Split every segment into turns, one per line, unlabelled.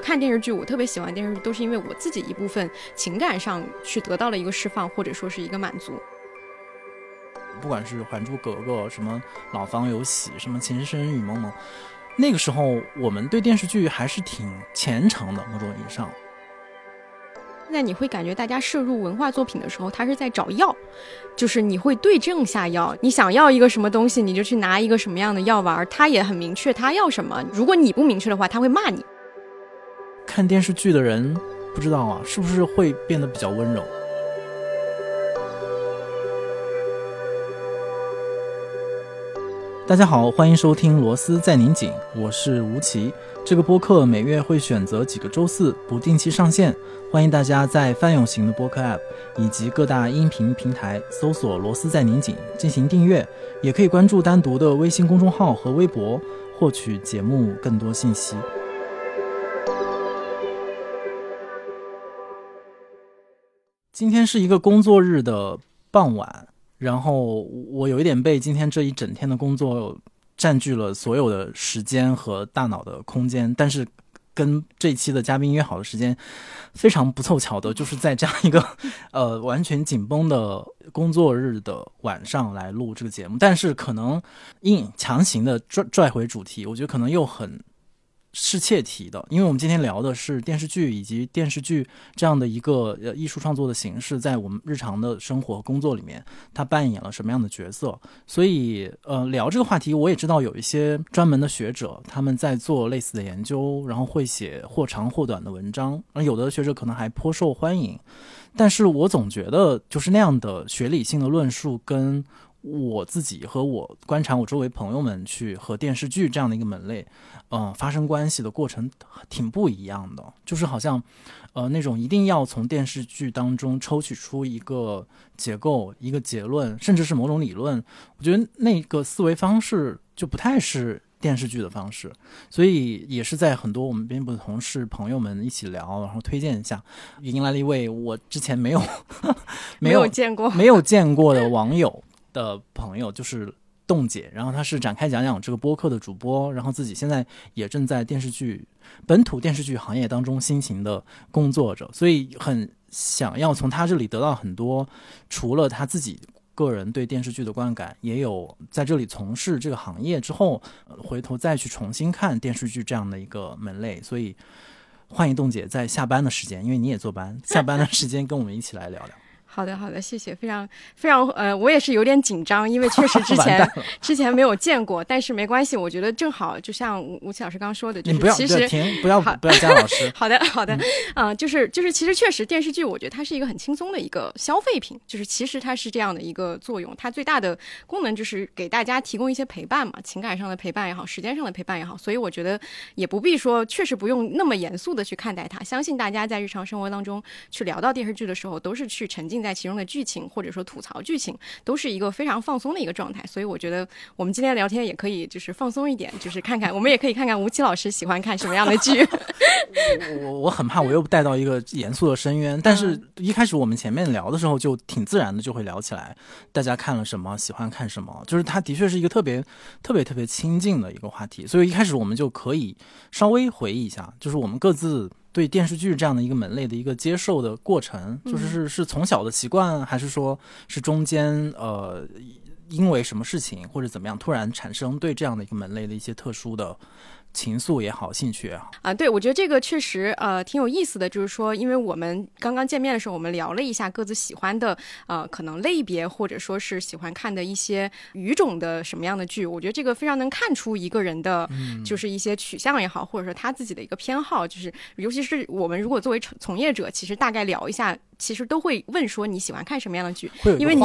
我看电视剧，我特别喜欢电视剧，都是因为我自己一部分情感上去得到了一个释放，或者说是一个满足。
不管是《还珠格格》什么《老房有喜》什么《情深深雨蒙蒙》，那个时候我们对电视剧还是挺虔诚的，某种意义上。
现在你会感觉大家摄入文化作品的时候，他是在找药，就是你会对症下药。你想要一个什么东西，你就去拿一个什么样的药丸。他也很明确他要什么。如果你不明确的话，他会骂你。
看电视剧的人不知道啊，是不是会变得比较温柔？大家好，欢迎收听《螺丝在拧紧》，我是吴奇。这个播客每月会选择几个周四不定期上线，欢迎大家在泛用型的播客 App 以及各大音频平台搜索“螺丝在拧紧”进行订阅，也可以关注单独的微信公众号和微博，获取节目更多信息。今天是一个工作日的傍晚。然后我有一点被今天这一整天的工作占据了所有的时间和大脑的空间，但是跟这一期的嘉宾约好的时间非常不凑巧的，就是在这样一个 呃完全紧绷的工作日的晚上来录这个节目，但是可能硬强行的拽拽回主题，我觉得可能又很。是切题的，因为我们今天聊的是电视剧以及电视剧这样的一个呃艺术创作的形式，在我们日常的生活工作里面，它扮演了什么样的角色？所以，呃，聊这个话题，我也知道有一些专门的学者他们在做类似的研究，然后会写或长或短的文章，而有的学者可能还颇受欢迎。但是我总觉得，就是那样的学理性的论述跟。我自己和我观察我周围朋友们去和电视剧这样的一个门类，嗯，发生关系的过程挺不一样的。就是好像，呃，那种一定要从电视剧当中抽取出一个结构、一个结论，甚至是某种理论，我觉得那个思维方式就不太是电视剧的方式。所以也是在很多我们编部的同事朋友们一起聊，然后推荐一下，迎来了一位我之前 没有
没有见过
没有见过的网友。的朋友就是冻姐，然后她是展开讲讲这个播客的主播，然后自己现在也正在电视剧本土电视剧行业当中辛勤的工作着，所以很想要从她这里得到很多，除了她自己个人对电视剧的观感，也有在这里从事这个行业之后，回头再去重新看电视剧这样的一个门类，所以欢迎冻姐在下班的时间，因为你也坐班，下班的时间跟我们一起来聊聊。
好的，好的，谢谢，非常非常，呃，我也是有点紧张，因为确实之前 之前没有见过，但是没关系，我觉得正好，就像吴吴奇老师刚刚说的，就是其实
不要不要加老师，
好的好的，啊，就是就是其实确实电视剧，我觉得它是一个很轻松的一个消费品，就是其实它是这样的一个作用，它最大的功能就是给大家提供一些陪伴嘛，情感上的陪伴也好，时间上的陪伴也好，所以我觉得也不必说，确实不用那么严肃的去看待它，相信大家在日常生活当中去聊到电视剧的时候，都是去沉浸。在其中的剧情，或者说吐槽剧情，都是一个非常放松的一个状态。所以我觉得我们今天聊天也可以，就是放松一点，就是看看，我们也可以看看吴奇老师喜欢看什么样的剧。
我我很怕我又带到一个严肃的深渊，但是一开始我们前面聊的时候就挺自然的，就会聊起来，大家看了什么，喜欢看什么，就是它的确是一个特别特别特别亲近的一个话题。所以一开始我们就可以稍微回忆一下，就是我们各自。对电视剧这样的一个门类的一个接受的过程，就是是是从小的习惯，还是说是中间呃因为什么事情或者怎么样突然产生对这样的一个门类的一些特殊的。情愫也好，兴趣也好
啊，对我觉得这个确实呃挺有意思的。就是说，因为我们刚刚见面的时候，我们聊了一下各自喜欢的呃可能类别，或者说是喜欢看的一些语种的什么样的剧。我觉得这个非常能看出一个人的，就是一些取向也好，或者说他自己的一个偏好。就是尤其是我们如果作为从从业者，其实大概聊一下。其实都会问说你喜欢看什么样的剧，因为你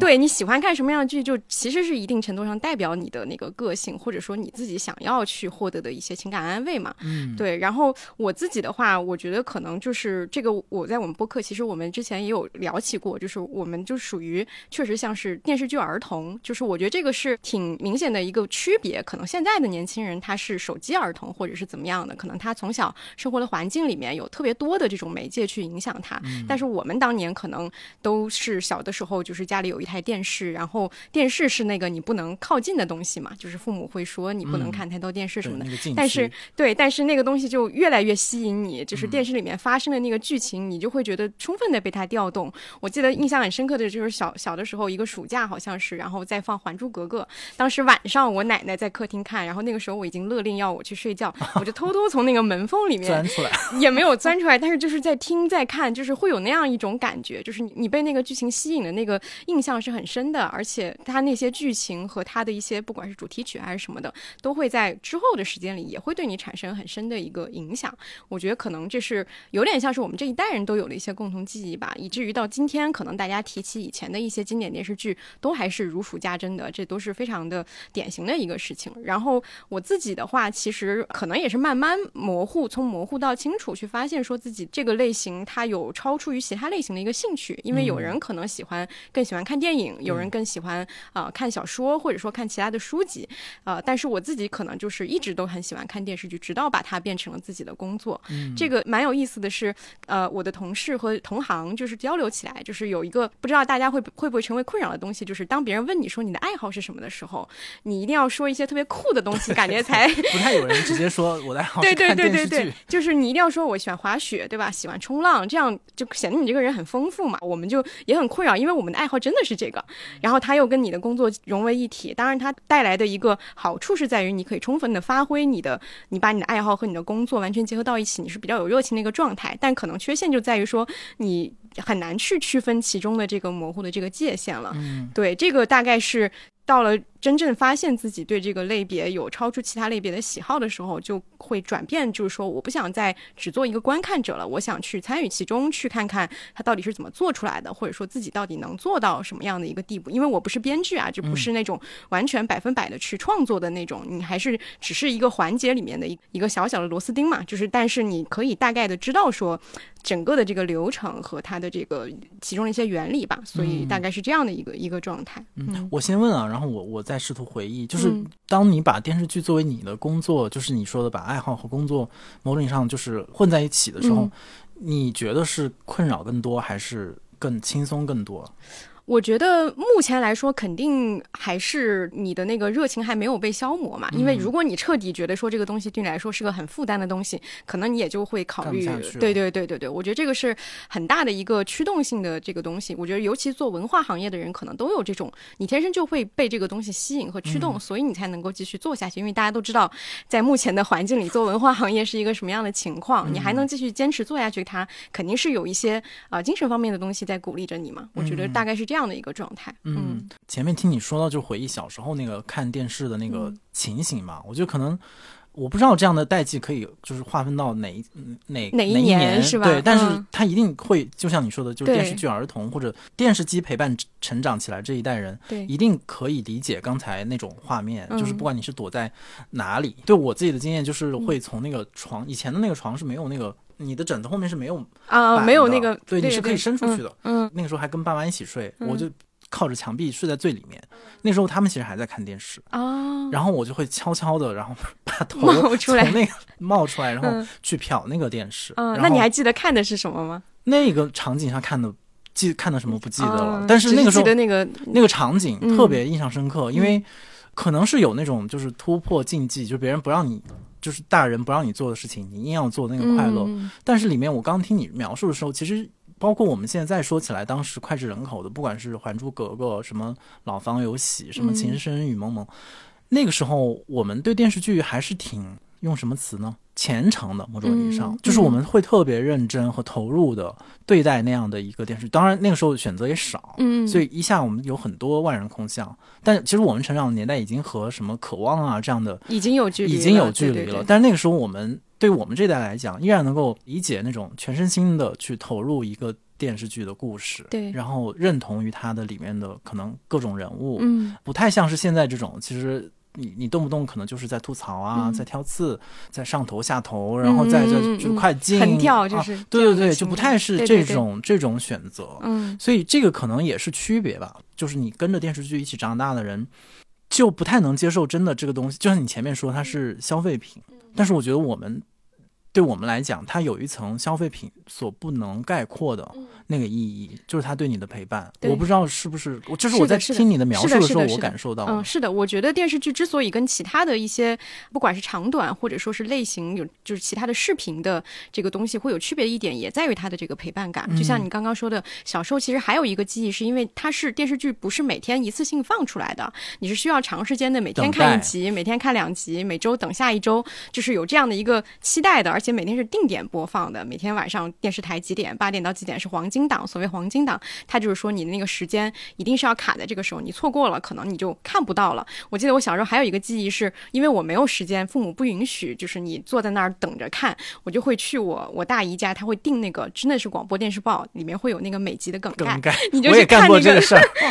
对你喜欢看什么样的剧，就其实是一定程度上代表你的那个个性，或者说你自己想要去获得的一些情感安慰嘛。嗯，对。然后我自己的话，我觉得可能就是这个，我在我们播客，其实我们之前也有聊起过，就是我们就属于确实像是电视剧儿童，就是我觉得这个是挺明显的一个区别。可能现在的年轻人他是手机儿童，或者是怎么样的，可能他从小生活的环境里面有特别多的这种媒介去影响他，但是。我们当年可能都是小的时候，就是家里有一台电视，然后电视是那个你不能靠近的东西嘛，就是父母会说你不能看太多电视什么的。但是对，但是那个东西就越来越吸引你，就是电视里面发生的那个剧情，你就会觉得充分的被它调动。我记得印象很深刻的就是小小的时候一个暑假好像是，然后再放《还珠格格》，当时晚上我奶奶在客厅看，然后那个时候我已经勒令要我去睡觉，我就偷偷从那个门缝里面
钻出来，
也没有钻出来，但是就是在听在看，就是会有那样这样一种感觉，就是你你被那个剧情吸引的那个印象是很深的，而且它那些剧情和它的一些不管是主题曲还是什么的，都会在之后的时间里也会对你产生很深的一个影响。我觉得可能这是有点像是我们这一代人都有的一些共同记忆吧，以至于到今天，可能大家提起以前的一些经典电视剧，都还是如数家珍的，这都是非常的典型的一个事情。然后我自己的话，其实可能也是慢慢模糊，从模糊到清楚，去发现说自己这个类型它有超出于其他类型的一个兴趣，因为有人可能喜欢更喜欢看电影，有人更喜欢啊看小说，或者说看其他的书籍，啊，但是我自己可能就是一直都很喜欢看电视剧，直到把它变成了自己的工作。这个蛮有意思的是，呃，我的同事和同行就是交流起来，就是有一个不知道大家会会不会成为困扰的东西，就是当别人问你说你的爱好是什么的时候，你一定要说一些特别酷的东西，感觉才
不太有人直接说我的爱好
是看电视剧，就是你一定要说我喜欢滑雪，对吧？喜欢冲浪，这样就显得你这个人很丰富嘛。我们就也很困扰，因为我们的爱好真的是这个，然后他又跟你的工作融为一体，当然它带来的一个好处是在于你可以充分的发挥你的，你把你的爱好和你的工作完全结合到一起，你是比较有热情的一个状态。但可能缺陷就在于说你。很难去区分其中的这个模糊的这个界限了。
嗯，
对，这个大概是到了。真正发现自己对这个类别有超出其他类别的喜好的时候，就会转变，就是说，我不想再只做一个观看者了，我想去参与其中，去看看它到底是怎么做出来的，或者说自己到底能做到什么样的一个地步。因为我不是编剧啊，就不是那种完全百分百的去创作的那种，你还是只是一个环节里面的一一个小小的螺丝钉嘛。就是，但是你可以大概的知道说，整个的这个流程和它的这个其中的一些原理吧。所以大概是这样的一个一个状态。
嗯，我先问啊，然后我我。在试图回忆，就是当你把电视剧作为你的工作，就是你说的把爱好和工作某种意义上就是混在一起的时候，你觉得是困扰更多，还是更轻松更多？
我觉得目前来说，肯定还是你的那个热情还没有被消磨嘛。因为如果你彻底觉得说这个东西对你来说是个很负担的东西，可能你也就会考虑。对对对对对，我觉得这个是很大的一个驱动性的这个东西。我觉得尤其做文化行业的人，可能都有这种，你天生就会被这个东西吸引和驱动，所以你才能够继续做下去。因为大家都知道，在目前的环境里做文化行业是一个什么样的情况，你还能继续坚持做下去，它肯定是有一些啊精神方面的东西在鼓励着你嘛。我觉得大概是这样。这样的一个状态，
嗯，前面听你说到就回忆小时候那个看电视的那个情形嘛，我觉得可能我不知道这样的代际可以就是划分到哪哪哪
一
年
是吧？
对，但是他一定会就像你说的，就是电视剧儿童或者电视机陪伴成长起来这一代人，
对，
一定可以理解刚才那种画面，就是不管你是躲在哪里，对我自己的经验就是会从那个床以前的那个床是没有那个。你的枕头后面是没有
啊，没有那个，
对，你是可以伸出去的。
嗯，
那个时候还跟爸妈一起睡，我就靠着墙壁睡在最里面。那时候他们其实还在看电视
啊，
然后我就会悄悄的，然后 把头从那个冒出来，然后去瞟那个电视。
嗯，那你还记得看的是什么吗？
那个场景上看的记看的什么不记得了，但是那个时候
那个
那个场景特别印象深刻，因为可能是有那种就是突破禁忌，就别人不让你。就是大人不让你做的事情，你硬要做那个快乐。但是里面我刚听你描述的时候，其实包括我们现在再说起来，当时脍炙人口的，不管是《还珠格格》、什么《老房有喜》、什么《情深深雨蒙蒙》，那个时候我们对电视剧还是挺。用什么词呢？虔诚的某种意义上，就是我们会特别认真和投入的对待那样的一个电视。当然那个时候选择也少，
嗯，
所以一下我们有很多万人空巷。但其实我们成长的年代已经和什么渴望啊这样的
已经有距离，
已经有距离
了。
但是那个时候我们对我们这代来讲，依然能够理解那种全身心的去投入一个电视剧的故事，
对，
然后认同于它的里面的可能各种人物，
嗯，
不太像是现在这种其实。你你动不动可能就是在吐槽啊，在挑刺，在上头下头，然后在这就快进，
横跳就是，
对对对，就不太是这种这种选择。
嗯，
所以这个可能也是区别吧。就是你跟着电视剧一起长大的人，就不太能接受真的这个东西。就像你前面说它是消费品，但是我觉得我们对我们来讲，它有一层消费品所不能概括的那个意义，就是它对你的陪伴。我不知道是不是，我就是我在听你的描述的时候，我感受到。
嗯，是的，我觉得电视剧之所以跟其他的一些，不管是长短或者说是类型，有就是其他的视频的这个东西会有区别的一点，也在于它的这个陪伴感。就像你刚刚说的，小时候其实还有一个记忆，是因为它是电视剧，不是每天一次性放出来的，你是需要长时间的每天看一集，每天看两集，每周等下一周，就是有这样的一个期待的。而且每天是定点播放的，每天晚上电视台几点，八点到几点是黄金档。所谓黄金档，它就是说你的那个时间一定是要卡在这个时候，你错过了，可能你就看不到了。我记得我小时候还有一个记忆，是因为我没有时间，父母不允许，就是你坐在那儿等着看，我就会去我我大姨家，他会订那个真的是广播电视报，里面会有那个每集的梗概，你就去看那个，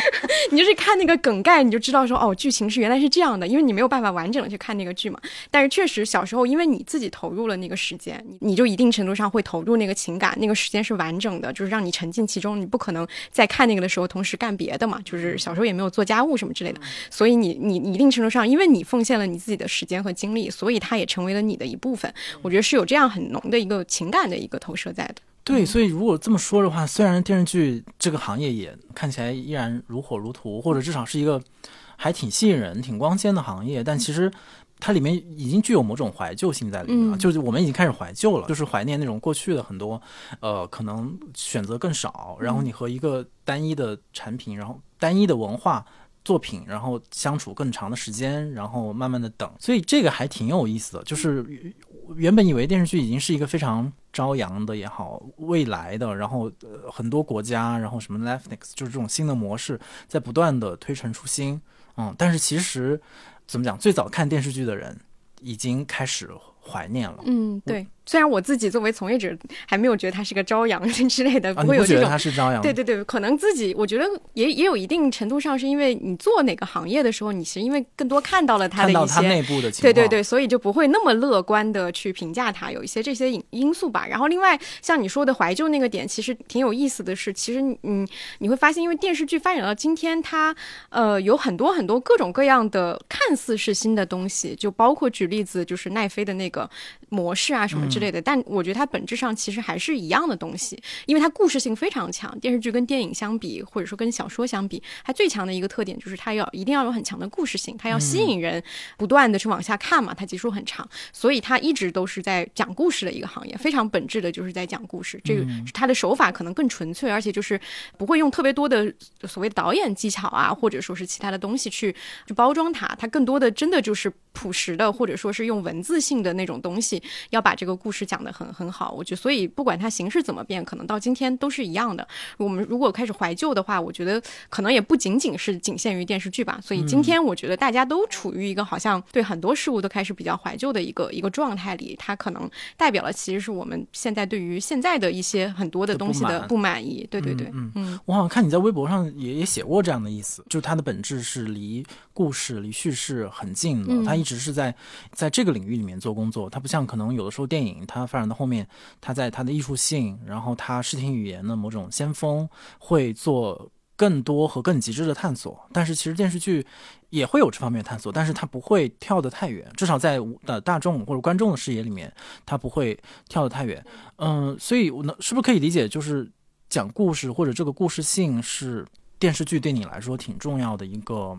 你就是看那个梗概，你就知道说哦，剧情是原来是这样的，因为你没有办法完整的去看那个剧嘛。但是确实小时候，因为你自己投入了那个时间，你你就一定程度上会投入那个情感，那个时间是完整的，就是让你沉浸其中。你不可能在看那个的时候同时干别的嘛，就是小时候也没有做家务什么之类的，所以你你一定程度上，因为你奉献了你自己的时间和精力，所以它也成为了你的一部分。我觉得是有这样很浓的一个情感的一个投射在的。
对，所以如果这么说的话，虽然电视剧这个行业也看起来依然如火如荼，或者至少是一个还挺吸引人、挺光鲜的行业，但其实。它里面已经具有某种怀旧性在里面了，就是我们已经开始怀旧了，就是怀念那种过去的很多，呃，可能选择更少，然后你和一个单一的产品，然后单一的文化作品，然后相处更长的时间，然后慢慢的等，所以这个还挺有意思的。就是原本以为电视剧已经是一个非常朝阳的也好，未来的，然后呃很多国家，然后什么 Netflix，就是这种新的模式在不断的推陈出新，嗯，但是其实。怎么讲？最早看电视剧的人已经开始怀念了。
嗯，对。虽然我自己作为从业者还没有觉得它是个朝阳 之类的，不会有这种。
它是朝阳。
对对对，可能自己我觉得也也有一定程度上是因为你做哪个行业的时候，你是因为更多看到了它的一些
内部的情
况，对对对，所以就不会那么乐观的去评价它，有一些这些因因素吧。然后另外像你说的怀旧那个点，其实挺有意思的是，其实嗯你会发现，因为电视剧发展到今天，它呃有很多很多各种各样的看似是新的东西，就包括举例子就是奈飞的那个模式啊什么之类的，但我觉得它本质上其实还是一样的东西，因为它故事性非常强。电视剧跟电影相比，或者说跟小说相比，它最强的一个特点就是它要一定要有很强的故事性，它要吸引人，不断的去往下看嘛。它集数很长，所以它一直都是在讲故事的一个行业，非常本质的就是在讲故事。这个它的手法可能更纯粹，而且就是不会用特别多的所谓导演技巧啊，或者说是其他的东西去去包装它。它更多的真的就是朴实的，或者说是用文字性的那种东西，要把这个故事讲得。很很好，我觉得，所以不管它形式怎么变，可能到今天都是一样的。我们如果开始怀旧的话，我觉得可能也不仅仅是仅限于电视剧吧。所以今天我觉得大家都处于一个好像对很多事物都开始比较怀旧的一个一个状态里，它可能代表了其实是我们现在对于现在的一些很多的东西的不满意。对对对，
嗯嗯，我好像看你在微博上也也写过这样的意思，就是它的本质是离故事、离叙事很近的，它一直是在在这个领域里面做工作，它不像可能有的时候电影它发展。到后面，他在他的艺术性，然后他视听语言的某种先锋，会做更多和更极致的探索。但是其实电视剧也会有这方面探索，但是它不会跳得太远，至少在的大众或者观众的视野里面，它不会跳得太远。嗯，所以我能是不是可以理解，就是讲故事或者这个故事性是电视剧对你来说挺重要的一个。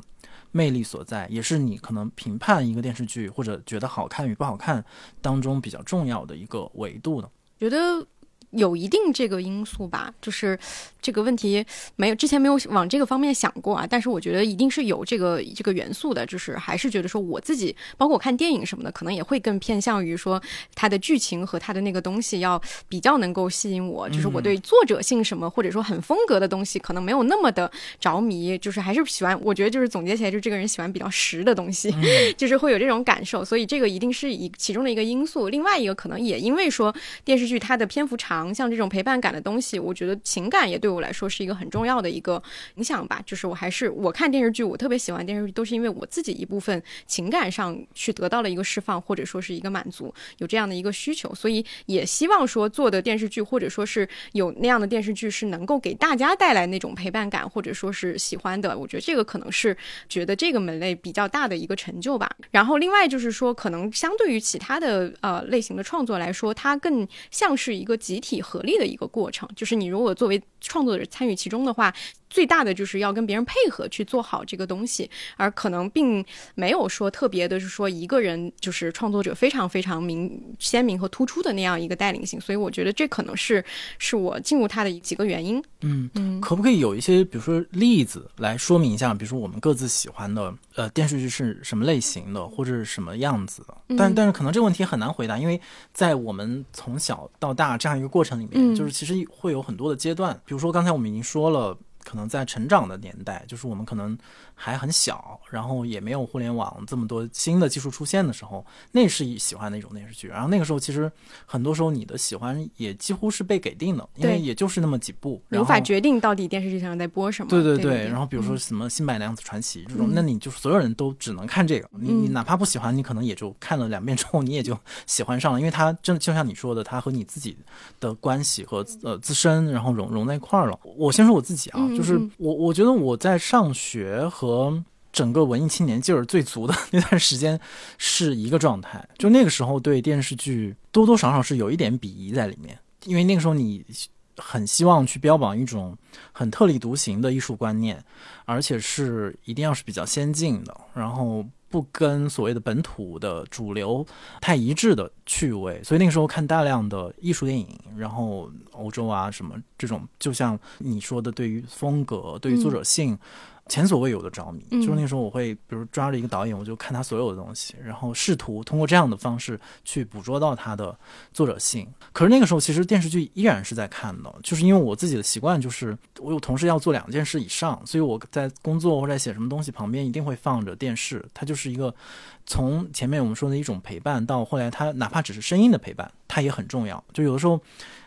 魅力所在，也是你可能评判一个电视剧或者觉得好看与不好看当中比较重要的一个维度呢？
觉得。有一定这个因素吧，就是这个问题没有之前没有往这个方面想过啊，但是我觉得一定是有这个这个元素的，就是还是觉得说我自己，包括我看电影什么的，可能也会更偏向于说它的剧情和它的那个东西要比较能够吸引我，就是我对作者性什么或者说很风格的东西可能没有那么的着迷，就是还是喜欢，我觉得就是总结起来，就这个人喜欢比较实的东西，就是会有这种感受，所以这个一定是一其中的一个因素。另外一个可能也因为说电视剧它的篇幅长。像这种陪伴感的东西，我觉得情感也对我来说是一个很重要的一个影响吧。就是我还是我看电视剧，我特别喜欢电视剧，都是因为我自己一部分情感上去得到了一个释放，或者说是一个满足，有这样的一个需求，所以也希望说做的电视剧，或者说是有那样的电视剧，是能够给大家带来那种陪伴感，或者说是喜欢的。我觉得这个可能是觉得这个门类比较大的一个成就吧。然后另外就是说，可能相对于其他的呃类型的创作来说，它更像是一个集体体合力的一个过程。就是你如果作为创作者参与其中的话。最大的就是要跟别人配合去做好这个东西，而可能并没有说特别的是说一个人就是创作者非常非常明鲜明和突出的那样一个带领性，所以我觉得这可能是是我进入它的几个原因。
嗯嗯，可不可以有一些比如说例子来说明一下，比如说我们各自喜欢的呃电视剧是什么类型的，或者是什么样子的？但但是可能这个问题很难回答，因为在我们从小到大这样一个过程里面，就是其实会有很多的阶段，比如说刚才我们已经说了。可能在成长的年代，就是我们可能还很小，然后也没有互联网这么多新的技术出现的时候，那是喜欢的一种电视剧。然后那个时候，其实很多时候你的喜欢也几乎是被给定的，因为也就是那么几部，
无法决定到底电视剧上在播什么。
对
对对。
然后比如说什么《新白娘子传奇》这种，那你就所有人都只能看这个。你你哪怕不喜欢，你可能也就看了两遍之后，你也就喜欢上了，因为它真的就像你说的，它和你自己的关系和呃自身，然后融融在一块儿了。我先说我自己啊。就是我，我觉得我在上学和整个文艺青年劲儿最足的那段时间是一个状态，就那个时候对。电视剧多多少少是有一点鄙夷在里面，因为那个时候你很希望去标榜一种很特立独行的艺术观念，而且是一定要是比较先进的，然后。不跟所谓的本土的主流太一致的趣味，所以那个时候看大量的艺术电影，然后欧洲啊什么这种，就像你说的，对。于风格、对。于作者性。前所未有的着迷，就是那个时候，我会比如抓着一个导演，我就看他所有的东西，然后试图通过这样的方式去捕捉到他的作者性。可是那个时候，其实电视剧依然是在看的，就是因为我自己的习惯，就是我有同时要做两件事以上，所以我在工作或者写什么东西旁边一定会放着电视。它就是一个从前面我们说的一种陪伴，到后来它哪怕只是声音的陪伴，它也很重要。就有的时候，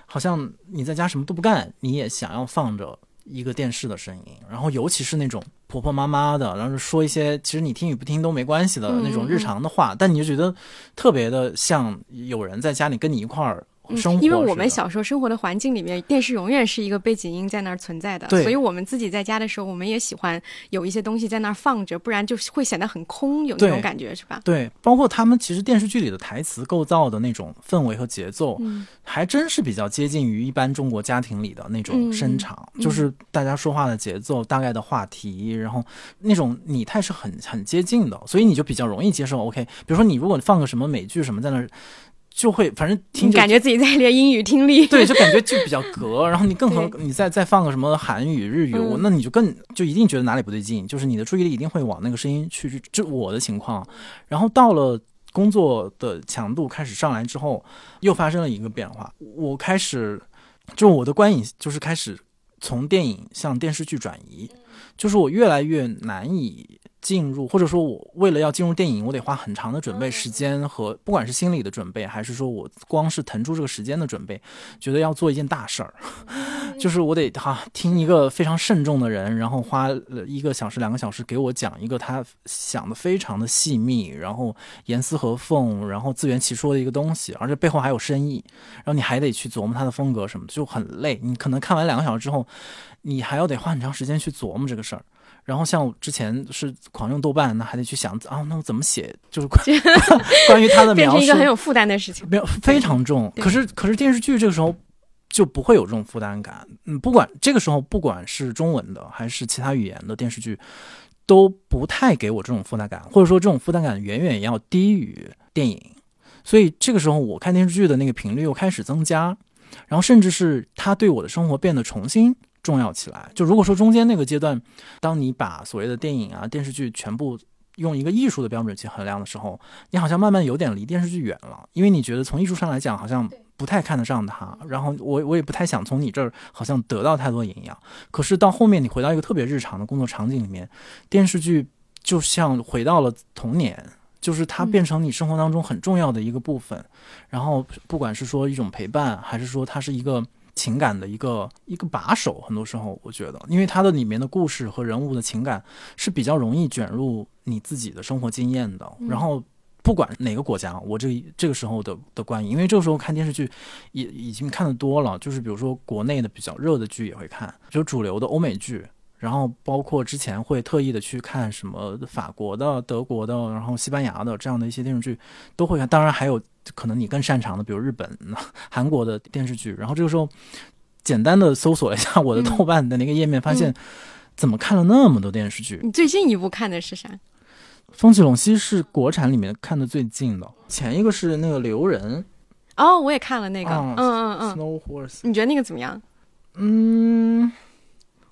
好像你在家什么都不干，你也想要放着。一个电视的声音，然后尤其是那种婆婆妈妈的，然后说一些其实你听与不听都没关系的那种日常的话，但你就觉得特别的像有人在家里跟你一块儿。生
因为我们小时候生活的环境里面，电视永远是一个背景音在那儿存在的，所以我们自己在家的时候，我们也喜欢有一些东西在那儿放着，不然就会显得很空，有那种感觉，是吧？
对，包括他们其实电视剧里的台词构造的那种氛围和节奏，还真是比较接近于一般中国家庭里的那种声场，就是大家说话的节奏、大概的话题，然后那种拟态是很很接近的，所以你就比较容易接受。OK，比如说你如果放个什么美剧什么在那儿。就会反正听
感觉自己在练英语听力，
对，就感觉就比较隔。然后你更何你再再放个什么韩语、日语，我那你就更就一定觉得哪里不对劲，就是你的注意力一定会往那个声音去去。就我的情况，然后到了工作的强度开始上来之后，又发生了一个变化，我开始就我的观影就是开始从电影向电视剧转移，就是我越来越难以。进入，或者说我为了要进入电影，我得花很长的准备时间和不管是心理的准备，还是说我光是腾出这个时间的准备，觉得要做一件大事儿，就是我得哈听一个非常慎重的人，然后花了一个小时、两个小时给我讲一个他想的非常的细密，然后严丝合缝，然后自圆其说的一个东西，而且背后还有深意，然后你还得去琢磨他的风格什么的，就很累。你可能看完两个小时之后，你还要得花很长时间去琢磨这个事儿。然后像之前是狂用豆瓣，那还得去想啊，那我怎么写？就是 关 关于他的描述，变
成一个很有负担的事情，
没有非常重。可是可是电视剧这个时候就不会有这种负担感。嗯，不管这个时候不管是中文的还是其他语言的电视剧，都不太给我这种负担感，或者说这种负担感远远要低于电影。所以这个时候我看电视剧的那个频率又开始增加，然后甚至是它对我的生活变得重新。重要起来，就如果说中间那个阶段，当你把所谓的电影啊、电视剧全部用一个艺术的标准去衡量的时候，你好像慢慢有点离电视剧远了，因为你觉得从艺术上来讲，好像不太看得上它。然后我我也不太想从你这儿好像得到太多营养。可是到后面你回到一个特别日常的工作场景里面，电视剧就像回到了童年。就是它
嗯
变成你生活当中很重要的一个部分。然后不管是说一种陪伴，还是说它是一个情感的一个一个把手，很多时候我觉得，因为它的里面的故事和人物的情感是比较容易卷入你自己的生活经验的。
嗯
然后不管哪个国家，我这这个时候的的观影，因为这个时候看电视剧也已经看的多了，就是比如说国内的比较热的剧也会看，就主流的欧美剧。然后包括之前会特意的去看什么法国的、德国的，然后西班牙的这样的一些电视剧都会看。当然还有可能你更擅长的，比如日本、韩国的电视剧。然后这个时候简单的搜索了一下我的
嗯
豆瓣的那个页面，发现怎么看了那么多电视剧？
你最近一部看的是啥？
风起陇西是国产里面看的最近的，前一个是那个留人
哦，我也看了那个，
啊
嗯嗯嗯
，Snow Horse，
你觉得那个怎么样？
嗯，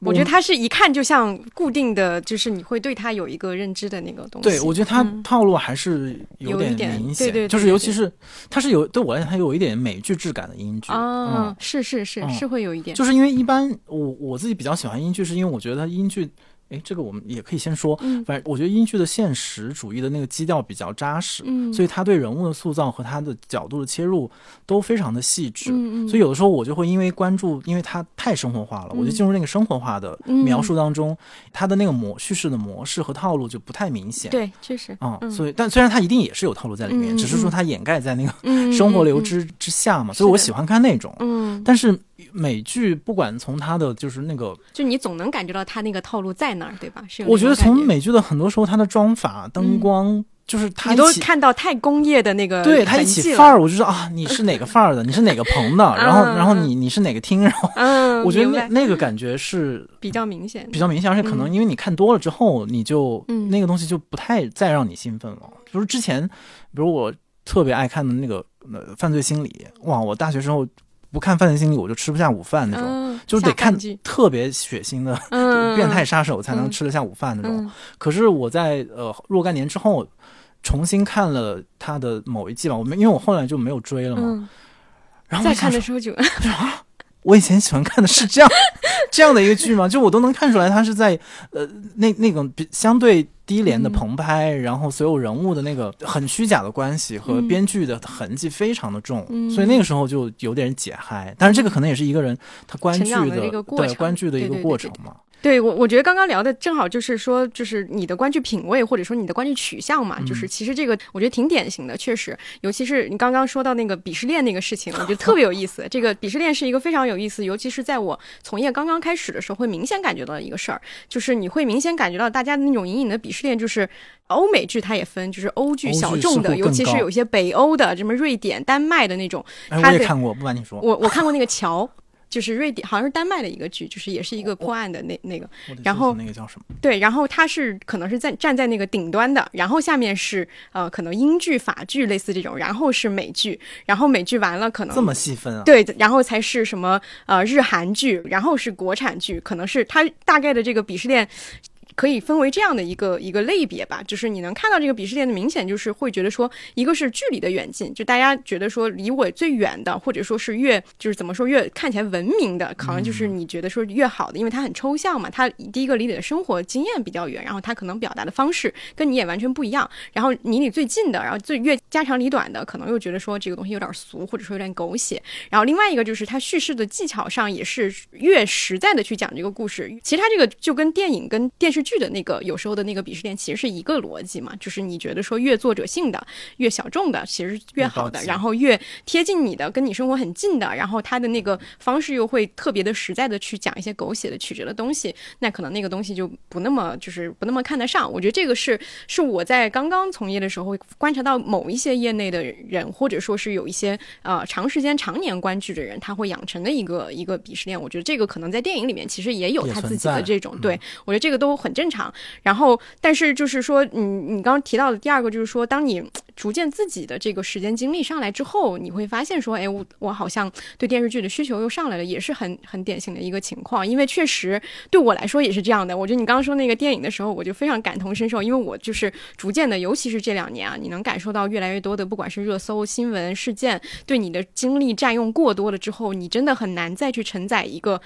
我觉得他是一看就像固定的，就是你会对他有一个认知的那个东西。
对，我觉得它
嗯。
套路还是
有一点
明显，
对对对
就是尤其是他是有对我来讲，他有一点美剧质感的英剧
啊
嗯，，
是是是
嗯。
是会有一点，
就是因为一般我我自己比较喜欢英剧，是因为我觉得他英剧，哎，这个我们也可以先说，
嗯
反正我觉得英剧的现实主义的那个基调比较扎实，
嗯，
所以他对人物的塑造和他的角度的切入都非常的细致。
嗯嗯，
所以有的时候我就会因为关注，因为它太生活化了，
嗯
我就进入那个生活化的
嗯
描述当中，它的那个模叙事的模式和套路就不太明显。
对，确实，
啊、
嗯
所以但虽然它一定也是有套路在里面，
嗯
只是说它掩盖在那个
嗯，
生活流
嗯，
之、之下嘛，所以我喜欢看那种。
嗯，
但是美剧不管从它的就是那个，
就你总能感觉到它那个套路在那儿，对吧？是有
我觉得从美剧的很多时候，它的妆法、灯光，就是它
你都。看到太工业的那个
对它一起范儿，我就知道啊，你是哪个范儿的，你是哪个棚的，然后
嗯
然后
嗯。
你你是哪个厅，然后
嗯，
我觉得那那个感觉是
比较明显，
比较明显，而且可能因为你看多了之后，你就、
嗯。
那个东西就不太再让你兴奋了。比如之前，比如我特别爱看的那个呃犯罪心理，哇，我大学时候不看犯罪心理我就吃不下午饭那种，
嗯，
就是得看特别血腥的、
嗯，
变态杀手才能
嗯
吃得下午饭那种。
嗯
可是我在呃若干年之后。重新看了他的某一季吧，我们因为我后来就没有追了嘛，
嗯，
然后
再看的时候就
我以前喜欢看的是这样 这样的一个剧吗？就我都能看出来，它是在呃那那种比相对低廉的
嗯
棚拍，然后所有人物的那个很虚假的关系和
嗯
编剧的痕迹非常的重，
嗯
所以那个时候就有点解嗨。但是这个可能也是一个人他观剧
的
对观剧的一个过程嘛。
对我，我觉得刚刚聊的正好就是说，就是你的观剧品味或者说你的观剧取向嘛，
嗯
就是其实这个我觉得挺典型的，确实，尤其是你刚刚说到那个鄙视链那个事情，我觉得特别有意思。这个鄙视链是一个非常有意思，尤其是在我从业刚刚开始的时候，会明显感觉到一个事儿，就是你会明显感觉到大家的那种隐隐的鄙视链，就是欧美剧它也分，就是欧剧小众的，尤其是有一些北欧的，什么瑞典、丹麦的那种，
哎，我也看过，不瞒你说，
我我看过那个桥。就是瑞典，好像是丹麦的一个剧，就是也是一个破案的那那个，然后
那个叫什么？
对，然后它是可能是在站在那个顶端的，然后下面是呃可能英剧、法剧类似这种，然后是美剧，然后美剧完了可能
这么细分啊？
对，然后才是什么呃日韩剧，然后是国产剧，可能是它大概的这个鄙视链。可以分为这样的一个一个类别吧，就是你能看到这个鄙视链的明显，就是会觉得说，一个是距离的远近，就大家觉得说离我最远的，或者说是越就是怎么说越看起来文明的，可能就是你觉得说越好的，因为它很抽象嘛，它第一个离你的生活经验比较远，然后它可能表达的方式跟你也完全不一样，然后离你最近的，然后最越家长里短的，可能又觉得说这个东西有点俗，或者说有点狗血，然后另外一个就是它叙事的技巧上也是越实在的去讲这个故事。其实它这个就跟电影跟电视剧的那个有时候的那个鄙视链其实是一个逻辑嘛，就是你觉得说越作者性的、越小众的，其实越好的，然后越贴近你的、跟你生活很近的，然后他的那个方式又会特别的实在的去讲一些狗血的曲折的东西，那可能那个东西就不那么就是不那么看得上。我觉得这个是是我在刚刚从业的时候观察到某一些业内的人，或者说是有一些呃长时间常年关注的人，他会养成的一个一个鄙视链。我觉得这个可能在电影里面其实也有他自己的这种，
嗯
对我觉得这个都很正常。然后，但是就是说，你你刚刚提到的第二个就是说，当你 逐渐自己的这个时间精力上来之后，你会发现说，哎，我我好像对电视剧的需求又上来了，也是很很典型的一个情况。因为确实对我来说也是这样的。我觉得你刚刚说那个电影的时候，我就非常感同身受，因为我就是逐渐的，尤其是这两年啊，你能感受到越来越多的，不管是热搜、新闻事件，对你的精力占用过多了之后，你真的很难再去承载一个。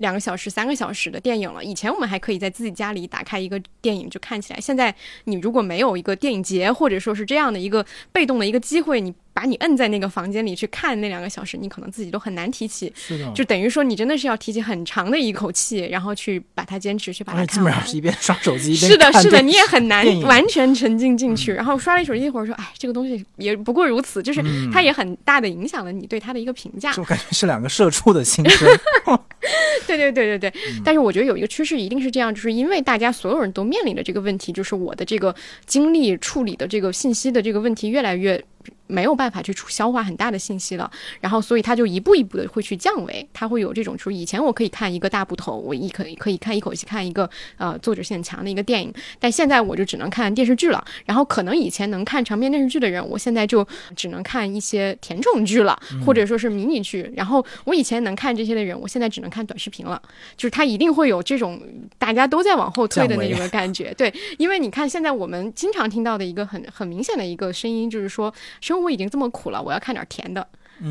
两个小时、三个小时的电影了。以前我们还可以在自己家里打开一个电影就看起来，现在你如果没有一个电影节，或者说是这样的一个被动的一个机会，你。把你摁在那个房间里去看那两个小时，你可能自己都很难提起，
是的，
就等于说你真的是要提起很长的一口气，然后去把它坚持去把它看。
基本上是一边刷手机一边
是的，是的，你也很难完全沉浸进去。然后刷了一手机一会儿，说哎，这个东西也不过如此，就是它也很大的影响了你对它的一个评价。
就感觉是两个社畜的心声。
对对对对对，但是我觉得有一个趋势一定是这样，就是因为大家所有人都面临着这个问题，就是我的这个精力处理的这个信息的这个问题越来越。没有办法去消化很大的信息了，然后所以他就一步一步的会去降维，他会有这种，就是以前我可以看一个大部头，我一可以可以看一口气看一个呃作者性很强的一个电影，但现在我就只能看电视剧了。然后可能以前能看长篇电视剧的人，我现在就只能看一些甜宠剧了，或者说是迷你剧。然后我以前能看这些的人，我现在只能看短视频了。就是他一定会有这种大家都在往后退的那种感觉，对，因为你看现在我们经常听到的一个很很明显的一个声音，就是说生我已经这么苦了，我要看点甜的。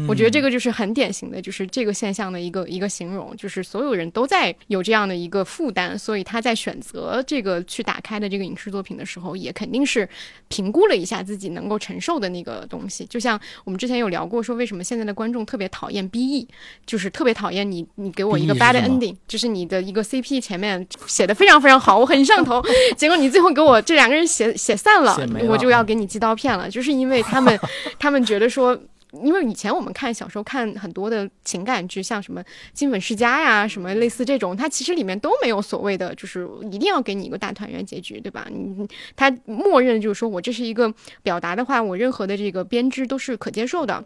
我觉得这个就是很典型的，就是这个现象的一个一个形容，就是所有人都在有这样的一个负担，所以他在选择这个去打开的这个影视作品的时候，也肯定是评估了一下自己能够承受的那个东西。就像我们之前有聊过，说为什么现在的观众特别讨厌 BE，就是特别讨厌你，你给我一个 bad ending，就是你的一个 CP 前面写的非常非常好，我很上头，结果你最后给我这两个人写写散了，我就要给你寄刀片了，就是因为他们 他们觉得说。因为以前我们看小时候看很多的情感剧，像什么《金粉世家》呀，什么类似这种，它其实里面都没有所谓的，就是一定要给你一个大团圆结局，对吧？你它默认就是说我这是一个表达的话，我任何的这个编织都是可接受的。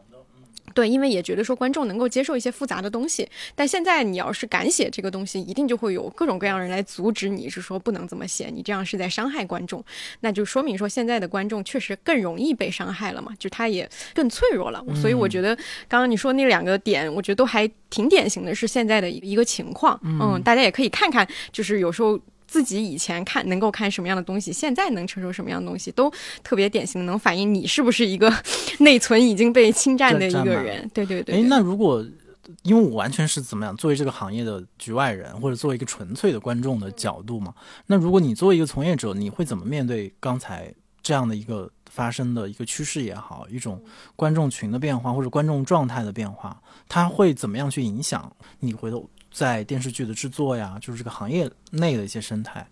对，因为也觉得说观众能够接受一些复杂的东西，但现在你要是敢写这个东西，一定就会有各种各样人来阻止你，是说不能这么写，你这样是在伤害观众，那就说明说现在的观众确实更容易被伤害了嘛，就他也更脆弱了。所以我觉得刚刚你说那两个点，我觉得都还挺典型的，是现在的一个情况。嗯，大家也可以看看，就是有时候。自己以前看能够看什么样的东西，现在能承受什么样的东西，都特别典型，能反映你是不是一个 内存已经被侵占的一个人。对对对。
哎，那如果因为我完全是怎么样，作为这个行业的局外人，或者作为一个纯粹的观众的角度嘛，那如果你作为一个从业者，你会怎么面对刚才这样的一个发生的一个趋势也好，一种观众群的变化或者观众状态的变化，它会怎么样去影响你回头？在电视剧的制作呀，就是这个行业内的一些生态。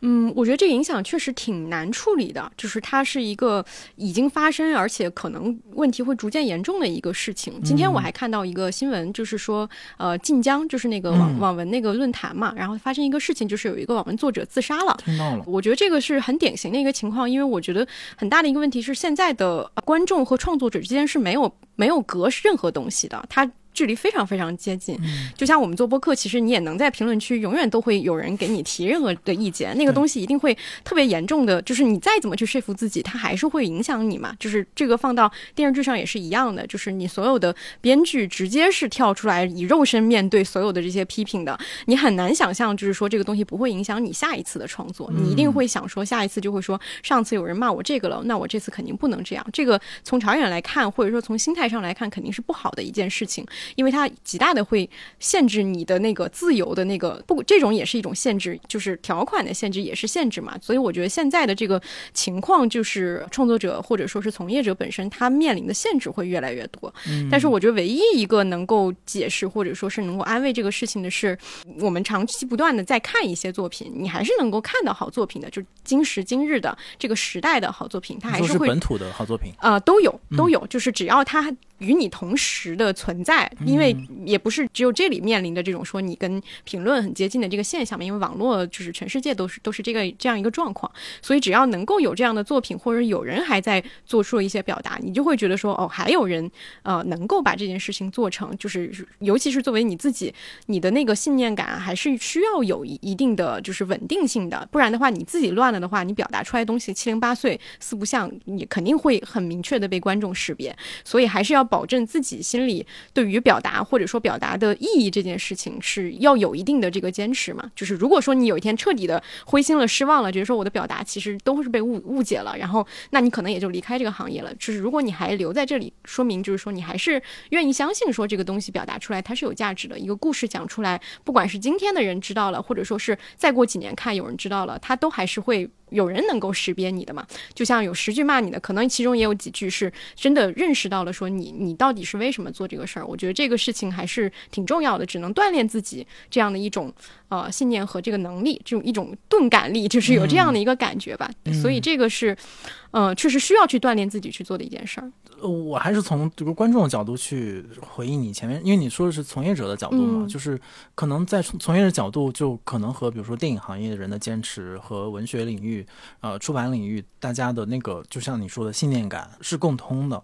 嗯，我觉得这个影响确实挺难处理的，就是它是一个已经发生，而且可能问题会逐渐严重的一个事情。今天我还看到一个新闻，就是说，呃，晋江就是那个网网文那个论坛嘛，然后发生一个事情，就是有一个网文作者自杀了。
听到了。
我觉得这个是很典型的一个情况，因为我觉得很大的一个问题是，现在的观众和创作者之间是没有没有隔任何东西的，他。距离非常非常接近，就像我们做播客，其实你也能在评论区，永远都会有人给你提任何的意见，那个东西一定会特别严重的，就是你再怎么去说服自己，它还是会影响你嘛。就是这个放到电视剧上也是一样的，就是你所有的编剧直接是跳出来以肉身面对所有的这些批评的，你很难想象，就是说这个东西不会影响你下一次的创作，你一定会想说下一次就会说上次有人骂我这个了，那我这次肯定不能这样。这个从长远来看，或者说从心态上来看，肯定是不好的一件事情。因为它极大的会限制你的那个自由的那个不，这种也是一种限制，就是条款的限制也是限制嘛。所以我觉得现在的这个情况，就是创作者或者说是从业者本身，他面临的限制会越来越多。但是我觉得唯一一个能够解释或者说是能够安慰这个事情的是，我们长期不断的在看一些作品，你还是能够看到好作品的，就今时今日的这个时代的好作品，它还是会
本土的好作品
啊都有都有，就是只要它与你同时的存在，因为也不是只有这里面临的这种说你跟评论很接近的这个现象嘛，因为网络就是全世界都是都是这个这样一个状况，所以只要能够有这样的作品，或者有人还在做出了一些表达，你就会觉得说哦，还有人呃能够把这件事情做成，就是尤其是作为你自己，你的那个信念感还是需要有一一定的就是稳定性的，不然的话你自己乱了的话，你表达出来的东西七零八碎四不像，你肯定会很明确的被观众识别，所以还是要。保证自己心里对于表达或者说表达的意义这件事情是要有一定的这个坚持嘛？就是如果说你有一天彻底的灰心了、失望了，觉得说我的表达其实都是被误误解了，然后那你可能也就离开这个行业了。就是如果你还留在这里，说明就是说你还是愿意相信说这个东西表达出来它是有价值的。一个故事讲出来，不管是今天的人知道了，或者说是再过几年看有人知道了，他都还是会。有人能够识别你的嘛？就像有十句骂你的，可能其中也有几句是真的认识到了，说你你到底是为什么做这个事儿？我觉得这个事情还是挺重要的，只能锻炼自己这样的一种呃信念和这个能力，这种一种钝感力，就是有这样的一个感觉吧。所以这个是。嗯，确实需要去锻炼自己去做的一件事儿。
呃，我还是从这个观众的角度去回应你前面，因为你说的是从业者的角度嘛，就是可能在从从业者角度，就可能和比如说电影行业的人的坚持和文学领域、呃出版领域大家的那个，就像你说的信念感是共通的。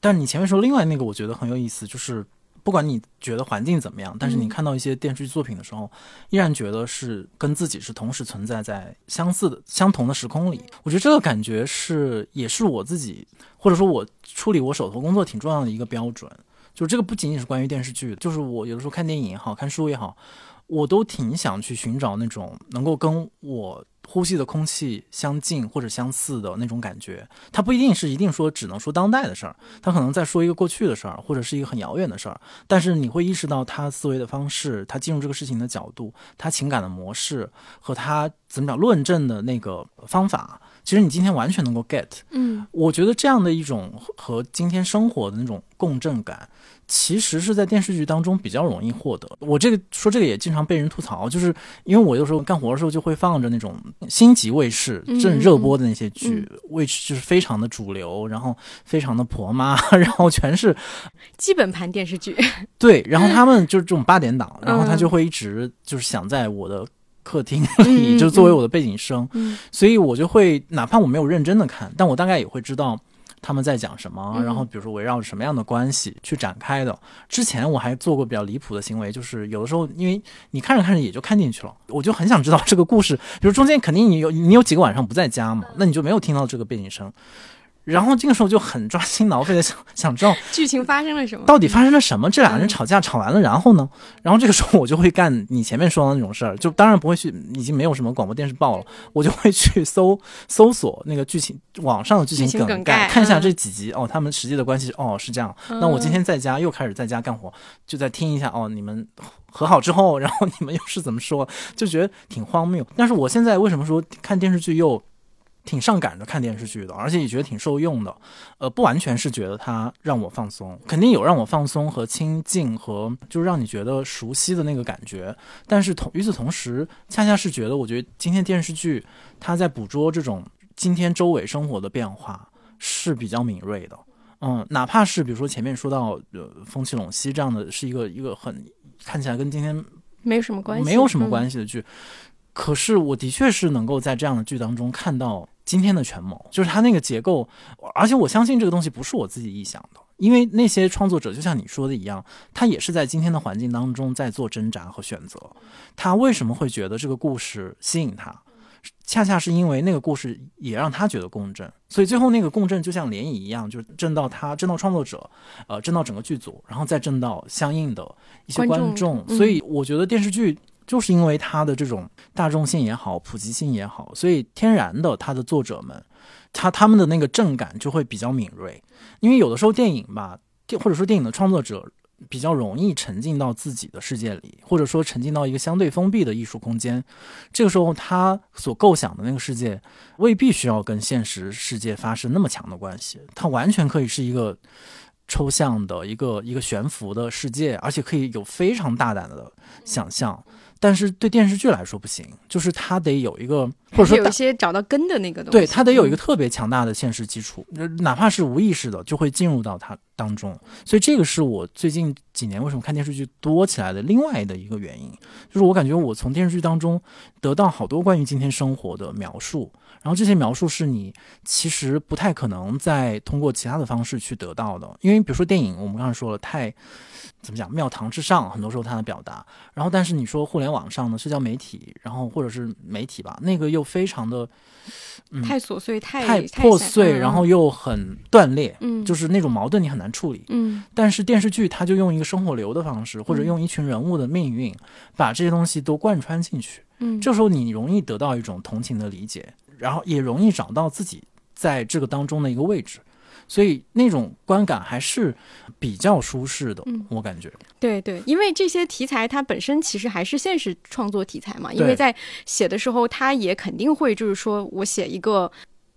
但是你前面说另外那个，我觉得很有意思，就是。不管你觉得环境怎么样，但是你看到一些电视剧作品的时候，依然觉得是跟自己是同时存在在相似的、相同的时空里。我觉得这个感觉是，也是我自己，或者说我处理我手头工作挺重要的一个标准。就这个不仅仅是关于电视剧，就是我有的时候看电影也好看书也好，我都挺想去寻找那种能够跟我。呼吸的空气相近或者相似的那种感觉，它不一定是一定说只能说当代的事儿，它可能在说一个过去的事儿，或者是一个很遥远的事儿。但是你会意识到他思维的方式，他进入这个事情的角度，他情感的模式和他怎么讲论证的那个方法，其实你今天完全能够 get。
嗯，
我觉得这样的一种和今天生活的那种共振感。其实是在电视剧当中比较容易获得。我这个说这个也经常被人吐槽，就是因为我有时候干活的时候就会放着那种星级卫视正热播的那些剧，which 就是非常的主流，然后非常的婆妈，然后全是
基本盘电视剧。
对，然后他们就是这种八点档，然后他就会一直就是想在我的客厅 里，就作为我的背景声，所以我就会哪怕我没有认真的看，但我大概也会知道。他们在讲什么？然后比如说围绕着什么样的关系去展开的？之前我还做过比较离谱的行为，就是有的时候因为你看着看着也就看进去了，我就很想知道这个故事，比如中间肯定你有你有几个晚上不在家嘛，那你就没有听到这个背景声。然后这个时候就很抓心挠肺的想想知道
剧情发生了什么，
到底发生了什么？这俩人吵架吵完了，然后呢？然后这个时候我就会干你前面说的那种事儿，就当然不会去，已经没有什么广播电视报了，我就会去搜 搜索那个剧情网上的剧情梗概，看一下这几集哦，他们实际的关系哦是这样。那我今天在家又开始在家干活，就在听一下哦，你们和好之后，然后你们又是怎么说？就觉得挺荒谬。但是我现在为什么说看电视剧又？挺上赶着看电视剧的，而且也觉得挺受用的。呃，不完全是觉得它让我放松，肯定有让我放松和亲近和就是让你觉得熟悉的那个感觉。但是同与此同时，恰恰是觉得我觉得今天电视剧它在捕捉这种今天周围生活的变化是比较敏锐的。嗯，哪怕是比如说前面说到呃风起陇西这样的是一个一个很看起来跟今天
没有什么关系
没有什么关系的剧，可是我的确是能够在这样的剧当中看到。今天的权谋就是它那个结构，而且我相信这个东西不是我自己臆想的，因为那些创作者就像你说的一样，他也是在今天的环境当中在做挣扎和选择。他为什么会觉得这个故事吸引他？恰恰是因为那个故事也让他觉得共振，所以最后那个共振就像涟漪一样，就震到他，震到创作者，呃，震到整个剧组，然后再震到相应的一些观众。所以我觉得电视剧。就是因为它的这种大众性也好，普及性也好，所以天然的，它的作者们，他他们的那个正感就会比较敏锐。因为有的时候电影吧，或者说电影的创作者比较容易沉浸到自己的世界里，或者说沉浸到一个相对封闭的艺术空间。这个时候，他所构想的那个世界未必需要跟现实世界发生那么强的关系，它完全可以是一个抽象的一个一个悬浮的世界，而且可以有非常大胆的想象。但是对电视剧来说不行，就是它得有一个，或者说
有一些找到根的那个东西，
对，它得有一个特别强大的现实基础，哪怕是无意识的，就会进入到它当中，所以这个是我最近几年为什么看电视剧多起来的另外的一个原因，就是我感觉我从电视剧当中得到好多关于今天生活的描述，然后这些描述是你其实不太可能再通过其他的方式去得到的，因为比如说电影，我们刚才说了太。怎么讲？庙堂之上，很多时候它的表达。然后，但是你说互联网上的社交媒体，然后或者是媒体吧，那个又非常的，嗯，
太琐碎，太
太破碎，然后又很断裂，
嗯，
就是那种矛盾你很难处理，
嗯。
但是电视剧它就用一个生活流的方式，或者用一群人物的命运，把这些东西都贯穿进去，
嗯。
这时候你容易得到一种同情的理解，然后也容易找到自己在这个当中的一个位置。所以那种观感还是比较舒适的，我感觉。
对对，因为这些题材它本身其实还是现实创作题材嘛，因为在写的时候，他也肯定会就是说我写一个。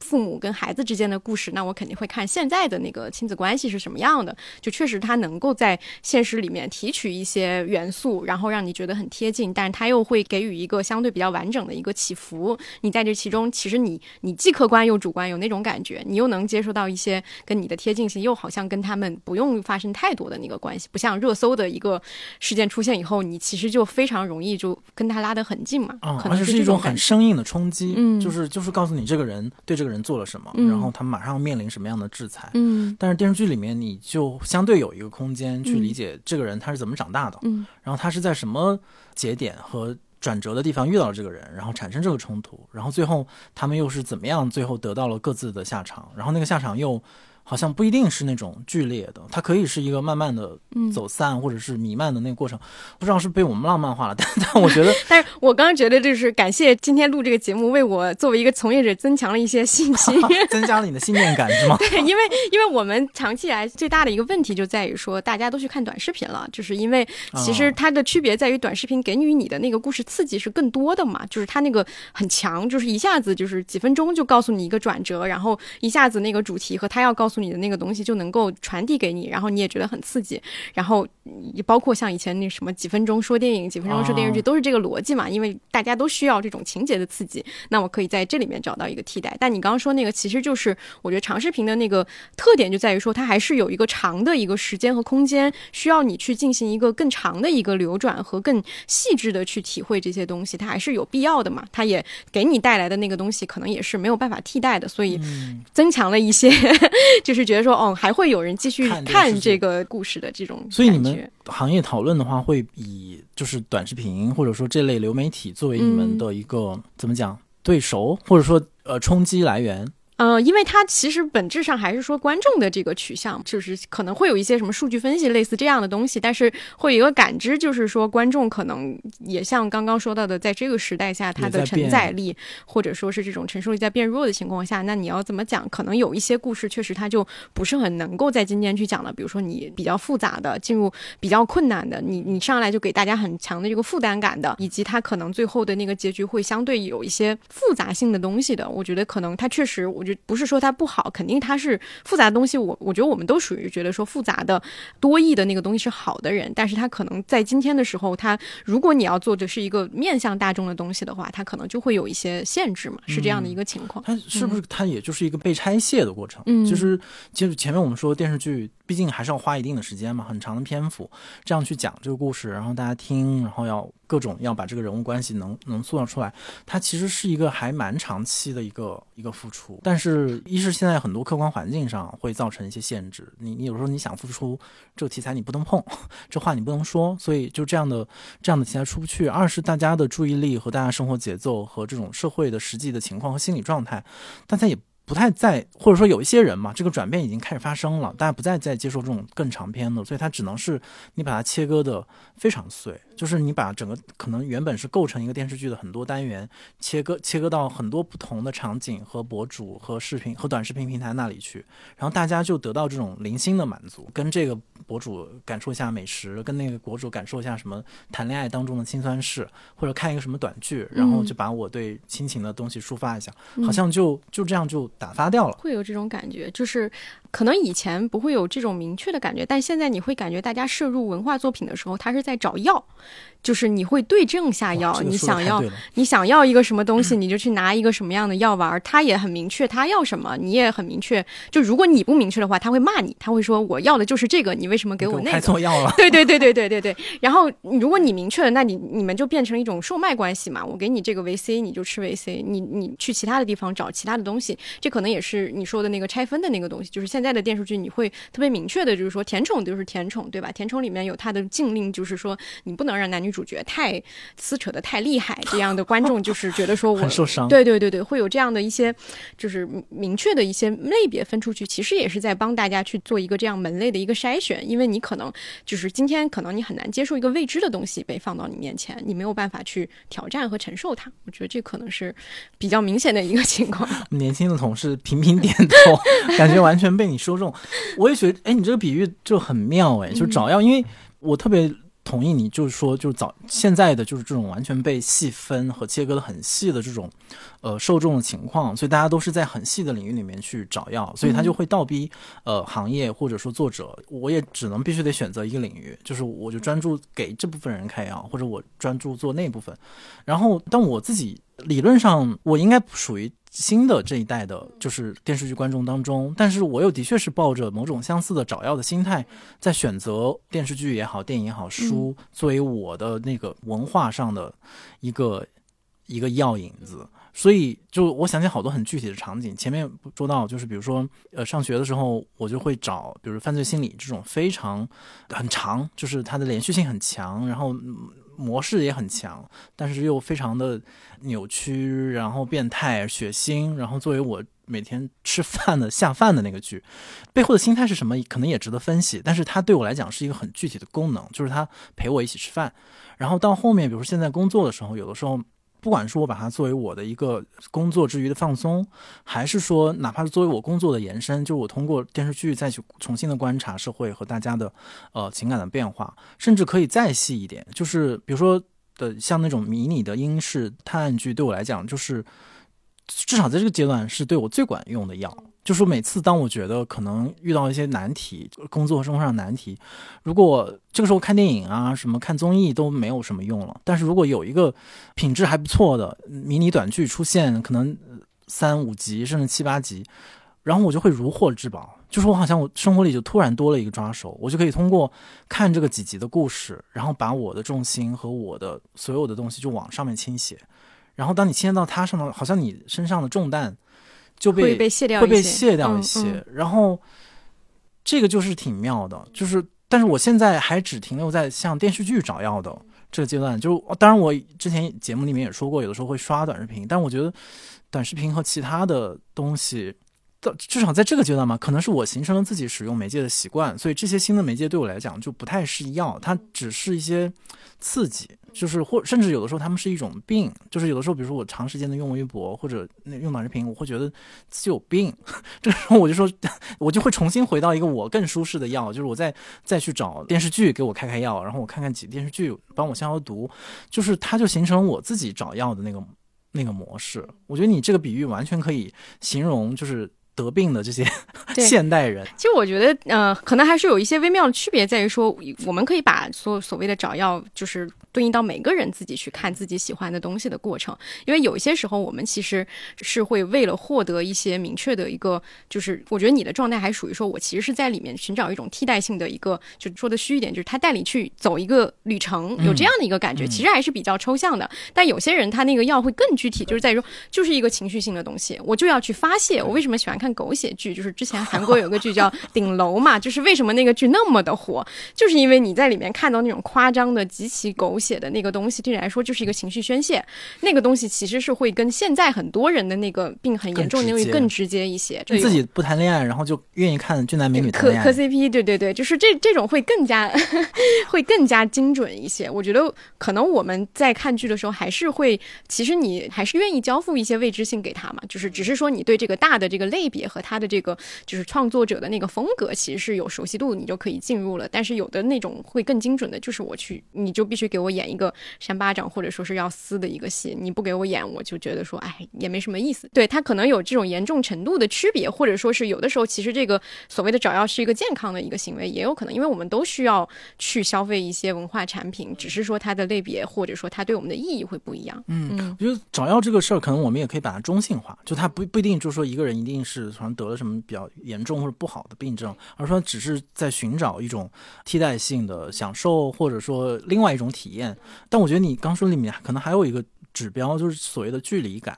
父母跟孩子之间的故事，那我肯定会看现在的那个亲子关系是什么样的。就确实他能够在现实里面提取一些元素，然后让你觉得很贴近，但是他又会给予一个相对比较完整的一个起伏。你在这其中，其实你你既客观又主观，有那种感觉，你又能接受到一些跟你的贴近性，又好像跟他们不用发生太多的那个关系，不像热搜的一个事件出现以后，你其实就非常容易就跟他拉得很近嘛。
啊，
而
且是一种很生硬的冲击，
嗯，
就是就是告诉你这个人对这个人。人做了什么，然后他马上面临什么样的制裁？
嗯，
但是电视剧里面你就相对有一个空间去理解这个人他是怎么长大的，
嗯，
然后他是在什么节点和转折的地方遇到了这个人，然后产生这个冲突，然后最后他们又是怎么样最后得到了各自的下场，然后那个下场又。好像不一定是那种剧烈的，它可以是一个慢慢的走散或者是弥漫的那个过程，不知道是被我们浪漫化了，但 但我觉得，
但是我刚刚觉得就是感谢今天录这个节目，为我作为一个从业者增强了一些信心，
增加了你的信念感是吗？
对，因为因为我们长期以来最大的一个问题就在于说，大家都去看短视频了，就是因为其实它的区别在于短视频给予你的那个故事刺激是更多的嘛，就是它那个很强，就是一下子就是几分钟就告诉你一个转折，然后一下子那个主题和他要告诉。诉你的那个东西就能够传递给你，然后你也觉得很刺激，然后也包括像以前那什么几分钟说电影、几分钟说电视剧，都是这个逻辑嘛。因为大家都需要这种情节的刺激，那我可以在这里面找到一个替代。但你刚刚说那个，其实就是我觉得长视频的那个特点就在于说，它还是有一个长的一个时间和空间，需要你去进行一个更长的一个流转和更细致的去体会这些东西，它还是有必要的嘛。它也给你带来的那个东西，可能也是没有办法替代的，所以增强了一些。就是觉得说，哦，还会有人继续看这个故事的这种。
所以你们行业讨论的话，会以就是短视频或者说这类流媒体作为你们的一个怎么讲对手，或者说呃冲击来源。
呃，因为它其实本质上还是说观众的这个取向，就是可能会有一些什么数据分析类似这样的东西，但是会有一个感知，就是说观众可能也像刚刚说到的，在这个时代下，它的承载力或者说是这种承受力在变弱的情况下，那你要怎么讲？可能有一些故事确实它就不是很能够在今天去讲了，比如说你比较复杂的，进入比较困难的，你你上来就给大家很强的这个负担感的，以及它可能最后的那个结局会相对有一些复杂性的东西的，我觉得可能它确实我。就不是说它不好，肯定它是复杂的东西。我我觉得我们都属于觉得说复杂的、多义的那个东西是好的人，但是它可能在今天的时候，它如果你要做的是一个面向大众的东西的话，它可能就会有一些限制嘛，是这样的一个情况。
它是不是它也就是一个被拆卸的过程？
嗯，
就是就是前面我们说电视剧，毕竟还是要花一定的时间嘛，很长的篇幅这样去讲这个故事，然后大家听，然后要。各种要把这个人物关系能能塑造出来，它其实是一个还蛮长期的一个一个付出。但是，一是现在很多客观环境上会造成一些限制，你你有时候你想付出这个题材你不能碰，这话你不能说，所以就这样的这样的题材出不去。二是大家的注意力和大家生活节奏和这种社会的实际的情况和心理状态，大家也。不太在，或者说有一些人嘛，这个转变已经开始发生了，大家不再再接受这种更长篇的，所以它只能是你把它切割的非常碎，就是你把整个可能原本是构成一个电视剧的很多单元切割切割到很多不同的场景和博主和视频和短视频平台那里去，然后大家就得到这种零星的满足，跟这个博主感受一下美食，跟那个博主感受一下什么谈恋爱当中的辛酸事，或者看一个什么短剧，然后就把我对亲情的东西抒发一下，好像就就这样就。打发掉了。
会有这种感觉，就是可能以前不会有这种明确的感觉，但现在你会感觉大家摄入文化作品的时候，他是在找药，就是你会对症下药，
这个
你想要你想要一个什么东西，你就去拿一个什么样的药丸儿，他也很明确他要什么，你也很明确。就如果你不明确的话，他会骂你，他会说我要的就是这个，你为什么给我那
开
个？
错药了。
对对对对对对对。然后如果你明确了，那你你们就变成一种售卖关系嘛。我给你这个维 C，你就吃维 C，你你去其他的地方找其他的东西，这可能也是你说的那个拆分的那个东西。就是现在的电视剧，你会特别明确的，就是说甜宠就是甜宠，对吧？甜宠里面有它的禁令，就是说你不能让男女主角太撕扯的太厉害，这样的观众就是觉得说我
很受伤
对对对对，会有这样的一些就是明明确的一些类别分出去，其实也是在帮大家去做一个这样门类的一个筛选，因为你可能就是今天可能你很难接受一个未知的东西被放到你面前，你没有办法去挑战和承受它。我觉得这可能是比较明显的一个情况。
年轻的同事频频点头，感觉完全被你说中。我也觉得，哎，你这个比喻就很妙，哎，就是找药，因为我特别同意你，就是说，就是早现在的就是这种完全被细分和切割的很细的这种呃受众的情况，所以大家都是在很细的领域里面去找药，所以他就会倒逼呃行业或者说作者，我也只能必须得选择一个领域，就是我就专注给这部分人开药，或者我专注做那部分。然后，但我自己理论上我应该不属于新的这一代的，就是电视剧观众当中，但是我又的确是抱着某种相似的找药的心态，在选择电视剧也好、电影也好、书作为我的那个文化上的一个一个药引子。所以，就我想起好多很具体的场景。前面说到，就是比如说，呃，上学的时候，我就会找，比如犯罪心理这种非常很长，就是它的连续性很强，然后嗯模式也很强，但是又非常的扭曲，然后变态、血腥，然后作为我每天吃饭的下饭的那个剧，背后的心态是什么，可能也值得分析。但是它对我来讲是一个很具体的功能，就是它陪我一起吃饭。然后到后面，比如说现在工作的时候，有的时候。不管是我把它作为我的一个工作之余的放松，还是说哪怕是作为我工作的延伸，就是我通过电视剧再去重新的观察社会和大家的呃情感的变化，甚至可以再细一点，就是比如说的像那种迷你的英式探案剧，对我来讲就是至少在这个阶段是对我最管用的药。就说每次当我觉得可能遇到一些难题，工作生活上的难题，如果这个时候看电影啊、什么看综艺都没有什么用了，但是如果有一个品质还不错的迷你短剧出现，可能三五集甚至七八集，然后我就会如获至宝。就是我好像我生活里就突然多了一个抓手，我就可以通过看这个几集的故事，然后把我的重心和我的所有的东西就往上面倾斜。然后当你倾斜到它上面，好像你身上的重担就被
会被卸掉
会被
一些
卸掉一
嗯
些，
嗯
然后这个就是挺妙的，就是但是我现在还只停留在像电视剧找药的这个阶段，就当然我之前节目里面也说过，有的时候会刷短视频，但我觉得短视频和其他的东西。到至少在这个阶段嘛，可能是我形成了自己使用媒介的习惯，所以这些新的媒介对我来讲就不太是药，它只是一些刺激，就是或甚至有的时候他们是一种病，就是有的时候，比如说我长时间的用微博或者那用短视频，我会觉得自己有病，这个时候我就说，我就会重新回到一个我更舒适的药，就是我再再去找电视剧给我开开药，然后我看看几电视剧帮我消消毒，就是它就形成我自己找药的那个那个模式。我觉得你这个比喻完全可以形容就是得病的这些 现代人。
其实我觉得，呃，可能还是有一些微妙的区别，在于说，我们可以把所所谓的找药，就是对应到每个人自己去看自己喜欢的东西的过程。因为有一些时候，我们其实是会为了获得一些明确的一个，就是我觉得你的状态还属于说，我其实是在里面寻找一种替代性的一个，就说的虚一点，就是他带你去走一个旅程，有这样的一个感觉，
嗯
其实还是比较抽象的。但有些人他那个药会更具体，就是在于说，就是一个情绪性的东西，我就要去发泄。我为什么喜欢看狗血剧？就是之前韩国有个剧叫《顶楼》嘛，就是为什么那个剧那么的火，就是因为你在里面看到那种夸张的、极其狗血的那个东西，对你来说就是一个情绪宣泄。那个东西其实是会跟现在很多人的那个病很严重的那
更直接
个更直接一些。
就自己不谈恋爱，然后就愿意看俊男美女谈恋爱
磕磕。CP，对对对，就是这这种会更加 会更加精准一些。我觉得可能我们在看剧的时候，还是会，其实你还是愿意交付一些未知性给他嘛，就是只是说你对这个大的这个类别和他的这个就是创作者的那个风格，其实是有熟悉度，你就可以进入了。但是有的那种会更精准的，就是我去，你就必须给我演一个扇巴掌或者说是要撕的一个戏，你不给我演，我就觉得说，哎，也没什么意思。对他可能有这种严重程度的区别，或者说是有的时候其实这个所谓的找药是一个健康的一个行为，也有可能，因为我们都需要去消费一些文化产品，只是说它的类别或者说它对我们的意义会不一样。
嗯，我觉得找药这个事儿，可能我们也可以把它中性化，就它不不一定就是说一个人一定是好像得了什么比较严重或者不好的病症，而说只是在寻找一种替代性的享受，或者说另外一种体验。但我觉得你刚说里面可能还有一个指标，就是所谓的距离感。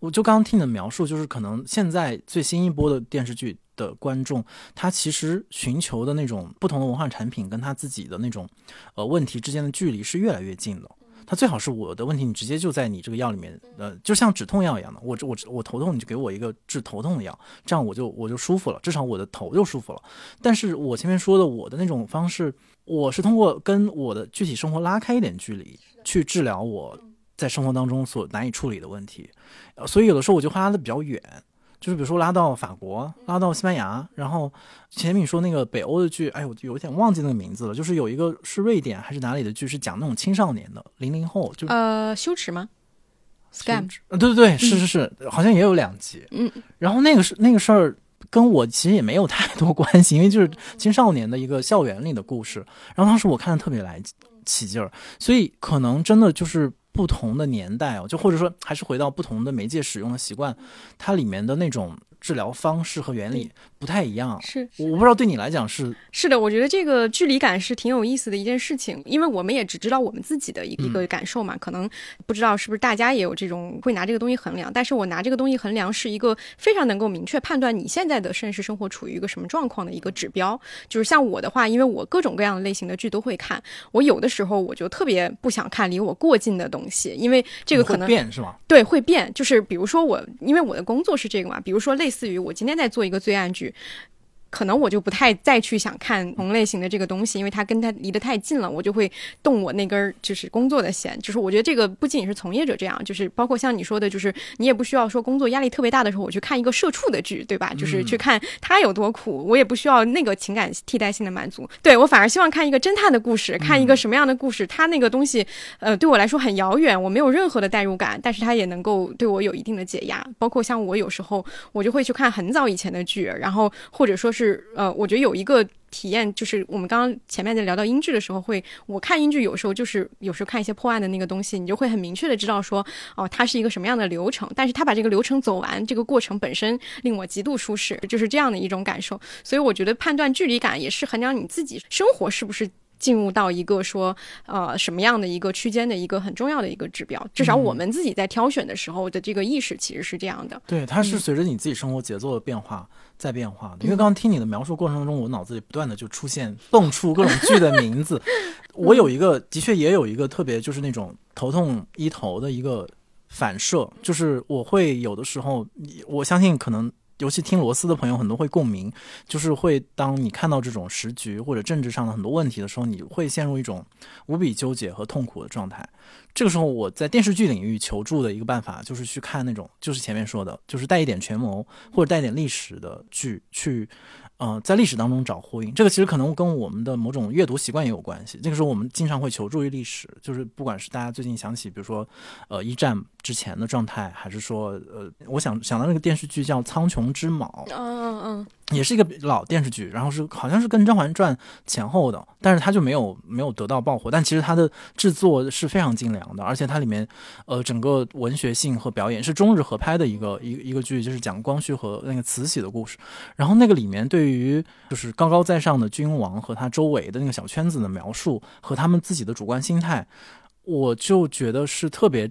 我就刚刚听你的描述，就是可能现在最新一波的电视剧的观众，他其实寻求的那种不同的文化产品，跟他自己的那种呃问题之间的距离是越来越近的。他最好是我的问题，你直接就在你这个药里面，呃，就像止痛药一样的，我我我头痛，你就给我一个治头痛的药，这样我就我就舒服了，至少我的头就舒服了。但是我前面说的我的那种方式，我是通过跟我的具体生活拉开一点距离，去治疗我在生活当中所难以处理的问题。所以有的时候我就会拉的比较远，就是比如说拉到法国，拉到西班牙，然后前面你说那个北欧的剧，哎，我有点忘记那个名字了，就是有一个是瑞典还是哪里的剧，是讲那种青少年的零零后，就
呃羞耻吗？scam，
对对对，是是是，好像也有两集，
嗯，
然后那个是那个事儿跟我其实也没有太多关系，因为就是青少年的一个校园里的故事，然后当时我看的特别来起劲儿，所以可能真的就是。不同的年代哦，就或者说还是回到不同的媒介使用的习惯，它里面的那种。治疗方式和原理不太一样，
是
我不知道对你来讲是
是的，我觉得这个距离感是挺有意思的一件事情，因为我们也只知道我们自己的一一个感受嘛，可能不知道是不是大家也有这种会拿这个东西衡量，但是我拿这个东西衡量是一个非常能够明确判断你现在的现实生活处于一个什么状况的一个指标。就是像我的话，因为我各种各样的类型的剧都会看，我有的时候我就特别不想看离我过近的东西，因为这个可能
变是吗？
对，会变，就是比如说我，因为我的工作是这个嘛，比如说类似似于我今天在做一个罪案剧。可能我就不太再去想看同类型的这个东西，因为它跟它离得太近了，我就会动我那根就是工作的弦。就是我觉得这个不仅仅是从业者这样，就是包括像你说的，就是你也不需要说工作压力特别大的时候，我去看一个社畜的剧，对吧？就是去看他有多苦，我也不需要那个情感替代性的满足。对我反而希望看一个侦探的故事，看一个什么样的故事，他那个东西，呃，对我来说很遥远，我没有任何的代入感，但是他也能够对我有一定的解压。包括像我有时候我就会去看很早以前的剧，然后或者说是是呃，我觉得。有一个体验，就是我们刚刚前面在聊到英剧的时候，会我看英剧有时候就是有时候看一些破案的那个东西，你就会很明确的知道说，哦，它是一个什么样的流程，但是他把这个流程走完，这个过程本身令我极度舒适，就是这样的一种感受。所以我觉得判断距离感也是衡量你自己生活是不是。进入到一个说，呃，什么样的一个区间的一个很重要的一个指标，至少我们自己在挑选的时候的这个意识其实是这样的。
对，它是随着你自己生活节奏的变化在变化的。因为刚刚听你的描述过程当中，我脑子里不断的就出现蹦出各种剧的名字。我有一个，的确也有一个特别，就是那种头痛医头的一个反射，就是我会有的时候，我相信可能。尤其听罗斯的朋友很多会共鸣，就是会当你看到这种时局或者政治上的很多问题的时候，你会陷入一种无比纠结和痛苦的状态。这个时候，我在电视剧领域求助的一个办法，就是去看那种就是前面说的，就是带一点权谋或者带点历史的剧去。呃，在历史当中找呼应，这个其实可能跟我们的某种阅读习惯也有关系。这个时候，我们经常会求助于历史，就是不管是大家最近想起，比如说，呃，一战之前的状态，还是说，呃，我想想到那个电视剧叫《苍穹之昴》，
嗯嗯嗯。
也是一个老电视剧，然后是好像是跟《甄嬛传》前后的，但是它就没有没有得到爆火。但其实它的制作是非常精良的，而且它里面呃整个文学性和表演是中日合拍的一个一一个剧，就是讲光绪和那个慈禧的故事。然后那个里面对于就是高高在上的君王和他周围的那个小圈子的描述和他们自己的主观心态，我就觉得是特别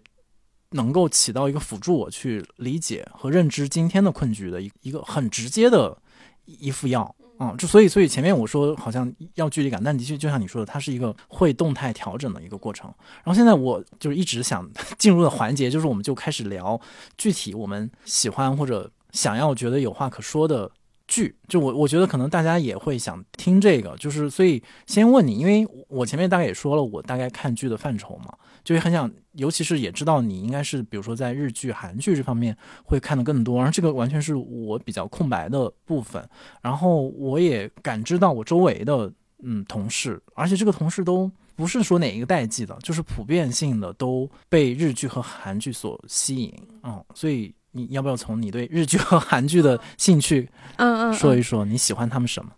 能够起到一个辅助我去理解和认知今天的困局的一一个很直接的。一副药啊，就所以所以前面我说好像要距离感，但的确就像你说的，它是一个会动态调整的一个过程。然后现在我就是一直想 进入的环节，就是我们就开始聊具体我们喜欢或者想要觉得有话可说的剧，就我我觉得可能大家也会想听这个，就是所以先问你，因为我前面大概也说了，我大概看剧的范畴嘛，就很想，尤其是也知道你应该是比如说在日剧、韩剧这方面会看的更多，然后这个完全是我比较空白的部分，然后我也感知到我周围的嗯同事，而且这个同事都不是说哪一个代际的，就是普遍性的都被日剧和韩剧所吸引，嗯，所以。你要不要从你对日剧和韩剧的兴趣，
嗯嗯，
说一说你喜欢他们什么？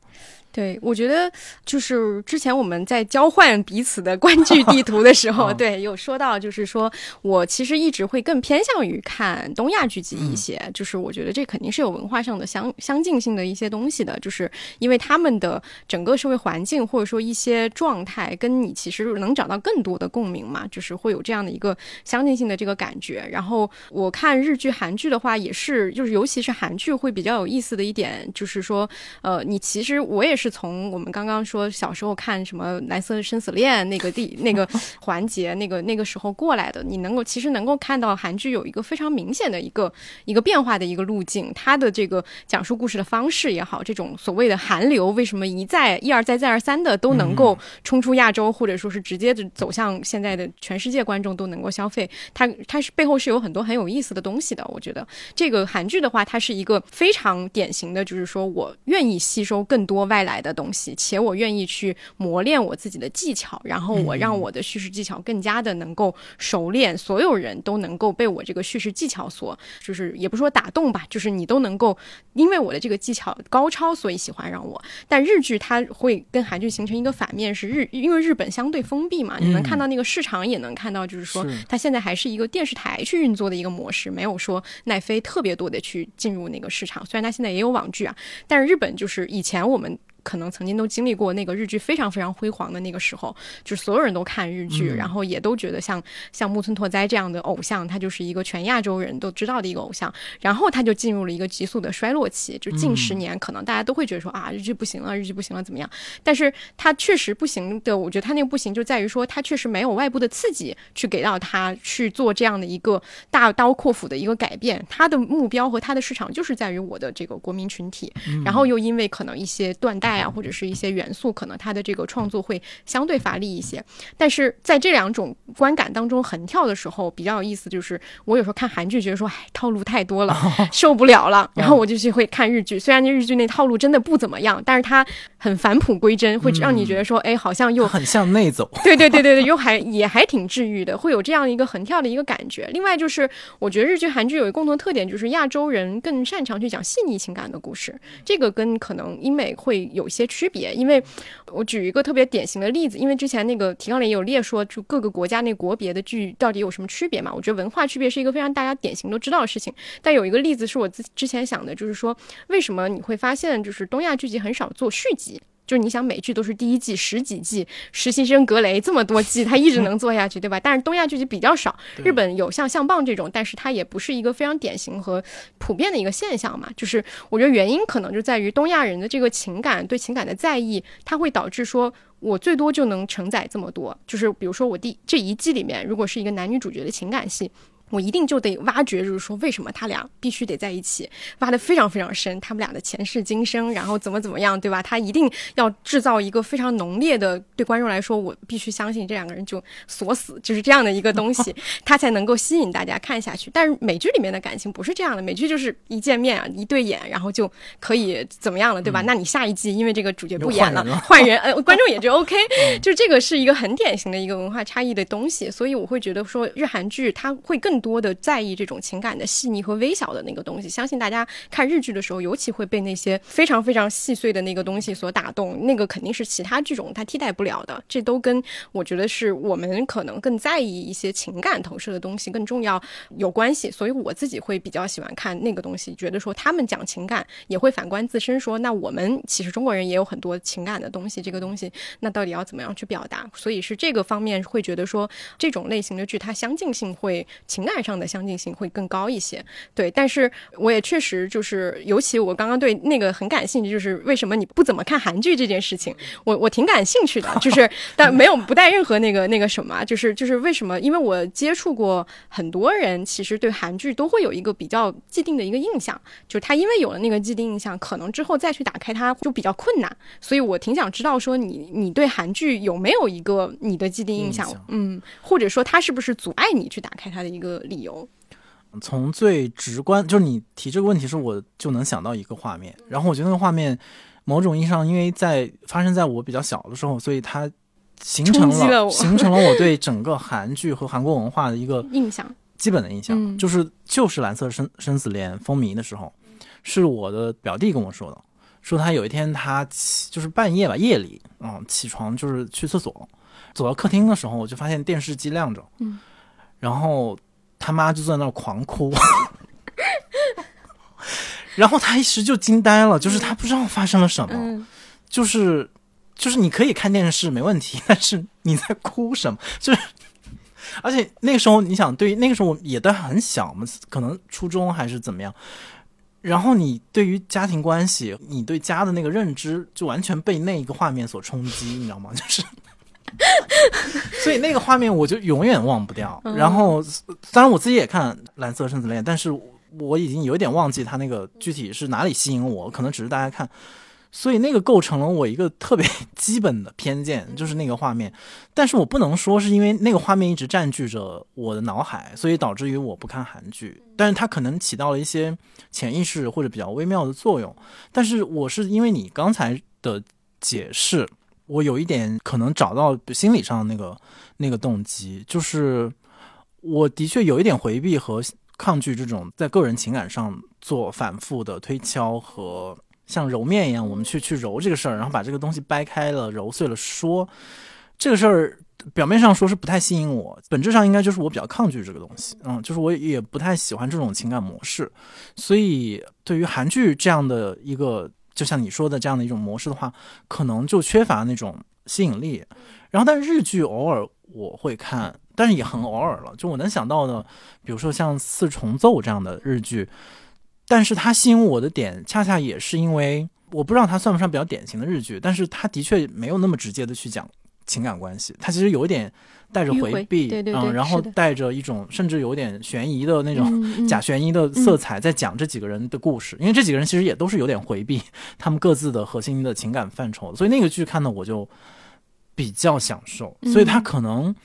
对，我觉得就是之前我们在交换彼此的观剧地图的时候，对，有说到，就是说我其实一直会更偏向于看东亚剧集一些，就是我觉得这肯定是有文化上的相相近性的一些东西的，就是因为他们的整个社会环境或者说一些状态跟你其实能找到更多的共鸣嘛，就是会有这样的一个相近性的这个感觉。然后我看日剧、韩剧的话，也是，就是尤其是韩剧会比较有意思的一点，就是说，呃，你其实我也是。是从我们刚刚说小时候看什么《蓝色生死恋》那个地那个 环节，那个那个时候过来的，你能够其实能够看到韩剧有一个非常明显的一个一个变化的一个路径，它的这个讲述故事的方式也好，这种所谓的韩流为什么一再一而再再而三的都能够冲出亚洲，或者说是直接的走向现在的全世界观众都能够消费，它它是背后是有很多很有意思的东西的。我觉得这个韩剧的话，它是一个非常典型的，就是说我愿意吸收更多外来。来的东西，且我愿意去磨练我自己的技巧，然后我让我的叙事技巧更加的能够熟练，所有人都能够被我这个叙事技巧所，就是也不说打动吧，就是你都能够因为我的这个技巧高超，所以喜欢上我。但日剧它会跟韩剧形成一个反面，是日，因为日本相对封闭嘛，你能看到那个市场，也能看到，就是说它现在还是一个电视台去运作的一个模式，没有说奈飞特别多的去进入那个市场。虽然它现在也有网剧啊，但是日本就是以前我们。可能曾经都经历过那个日剧非常非常辉煌的那个时候，就是所有人都看日剧，然后也都觉得像像木村拓哉这样的偶像，他就是一个全亚洲人都知道的一个偶像。然后他就进入了一个急速的衰落期，就近十年可能大家都会觉得说啊，日剧不行了，日剧不行了，怎么样？但是他确实不行的，我觉得他那个不行就在于说他确实没有外部的刺激去给到他去做这样的一个大刀阔斧的一个改变。他的目标和他的市场就是在于我的这个国民群体，然后又因为可能一些断代。啊，或者是一些元素，可能它的这个创作会相对乏力一些。但是在这两种观感当中横跳的时候，比较有意思，就是我有时候看韩剧，觉得说，哎，套路太多了，受不了了。然后我就去会看日剧，虽然那日剧那套路真的不怎么样，但是它很返璞归真，会让你觉得说，哎，好像又
很向内走。
对对对对对，又还也还挺治愈的，会有这样一个横跳的一个感觉。另外就是，我觉得日剧、韩剧有一个共同特点，就是亚洲人更擅长去讲细腻情感的故事，这个跟可能英美会有。有些区别，因为我举一个特别典型的例子，因为之前那个提纲里也有列说，就各个国家那国别的剧到底有什么区别嘛？我觉得文化区别是一个非常大家典型都知道的事情。但有一个例子是我之之前想的，就是说为什么你会发现，就是东亚剧集很少做续集。就是你想美剧都是第一季十几季，实习生格雷这么多季，他一直能做下去，对吧？但是东亚剧集比较少，日本有像像棒这种，但是它也不是一个非常典型和普遍的一个现象嘛。就是我觉得原因可能就在于东亚人的这个情感对情感的在意，它会导致说我最多就能承载这么多。就是比如说我第这一季里面，如果是一个男女主角的情感戏。我一定就得挖掘，就是说为什么他俩必须得在一起，挖的非常非常深，他们俩的前世今生，然后怎么怎么样，对吧？他一定要制造一个非常浓烈的，对观众来说，我必须相信这两个人就锁死，就是这样的一个东西，他才能够吸引大家看下去。但是美剧里面的感情不是这样的，美剧就是一见面啊，一对眼，然后就可以怎么样了，对吧？那你下一季因为这个主角不演了，换人，呃，观众也就 OK，就这个是一个很典型的一个文化差异的东西，所以我会觉得说日韩剧它会更。更多的在意这种情感的细腻和微小的那个东西，相信大家看日剧的时候，尤其会被那些非常非常细碎的那个东西所打动。那个肯定是其他剧种它替代不了的。这都跟我觉得是我们可能更在意一些情感投射的东西更重要有关系。所以我自己会比较喜欢看那个东西，觉得说他们讲情感也会反观自身，说那我们其实中国人也有很多情感的东西，这个东西那到底要怎么样去表达？所以是这个方面会觉得说这种类型的剧它相近性会情。感上的相近性会更高一些。对，但是我也确实就是，尤其我刚刚对那个很感兴趣，就是为什么你不怎么看韩剧这件事情，我我挺感兴趣的，就是 但没有不带任何那个那个什么，就是就是为什么？因为我接触过很多人，其实对韩剧都会有一个比较既定的一个印象，就是他因为有了那个既定印象，可能之后再去打开它就比较困难。所以我挺想知道说你你对韩剧有没有一个你的既定印象？嗯，或者说它是不是阻碍你去打开它的一个理由？
从最直观，就是你提这个问题时，我就能想到一个画面。然后我觉得那个画面，某种意义上，因为在发生在我比较小的时候，所以它形成了形成了我对整个韩剧和韩国文化的一个
印象，
基本的印象，就是就是蓝色生生死恋风靡的时候，是我的表弟跟我说的，说他有一天他起就是半夜吧，夜里嗯起床就是去厕所，走到客厅的时候，我就发现电视机亮着，
嗯，
然后。他妈就在那儿狂哭，然后他一时就惊呆了，就是他不知道发生了什么，就是就是你可以看电视没问题，但是你在哭什么？就是，而且那个时候你想，对于那个时候也都很小嘛，可能初中还是怎么样，然后你对于家庭关系，你对家的那个认知，就完全被那一个画面所冲击，你知道吗？就是。所以那个画面我就永远忘不掉。然后，当然我自己也看《蓝色生死恋》，但是我已经有点忘记它那个具体是哪里吸引我，可能只是大家看。所以那个构成了我一个特别基本的偏见，就是那个画面。但是我不能说是因为那个画面一直占据着我的脑海，所以导致于我不看韩剧。但是它可能起到了一些潜意识或者比较微妙的作用。但是我是因为你刚才的解释。我有一点可能找到心理上那个那个动机，就是我的确有一点回避和抗拒这种在个人情感上做反复的推敲和像揉面一样，我们去去揉这个事儿，然后把这个东西掰开了揉碎了说这个事儿，表面上说是不太吸引我，本质上应该就是我比较抗拒这个东西，嗯，就是我也不太喜欢这种情感模式，所以对于韩剧这样的一个。就像你说的这样的一种模式的话，可能就缺乏那种吸引力。然后，但日剧偶尔我会看，但是也很偶尔了。就我能想到的，比如说像《四重奏》这样的日剧，但是它吸引我的点，恰恰也是因为我不知道它算不算比较典型的日剧，但是它的确没有那么直接的去讲情感关系，它其实有一点。带着回避，
嗯，
然后带着一种甚至有点悬疑的那种假悬疑的色彩，在讲这几个人的故事。因为这几个人其实也都是有点回避他们各自的核心的情感范畴，所以那个剧看的我就比较享受。所以它可能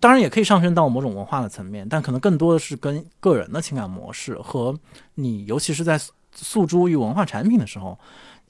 当然也可以上升到某种文化的层面，但可能更多的是跟个人的情感模式和你，尤其是在诉诸于文化产品的时候。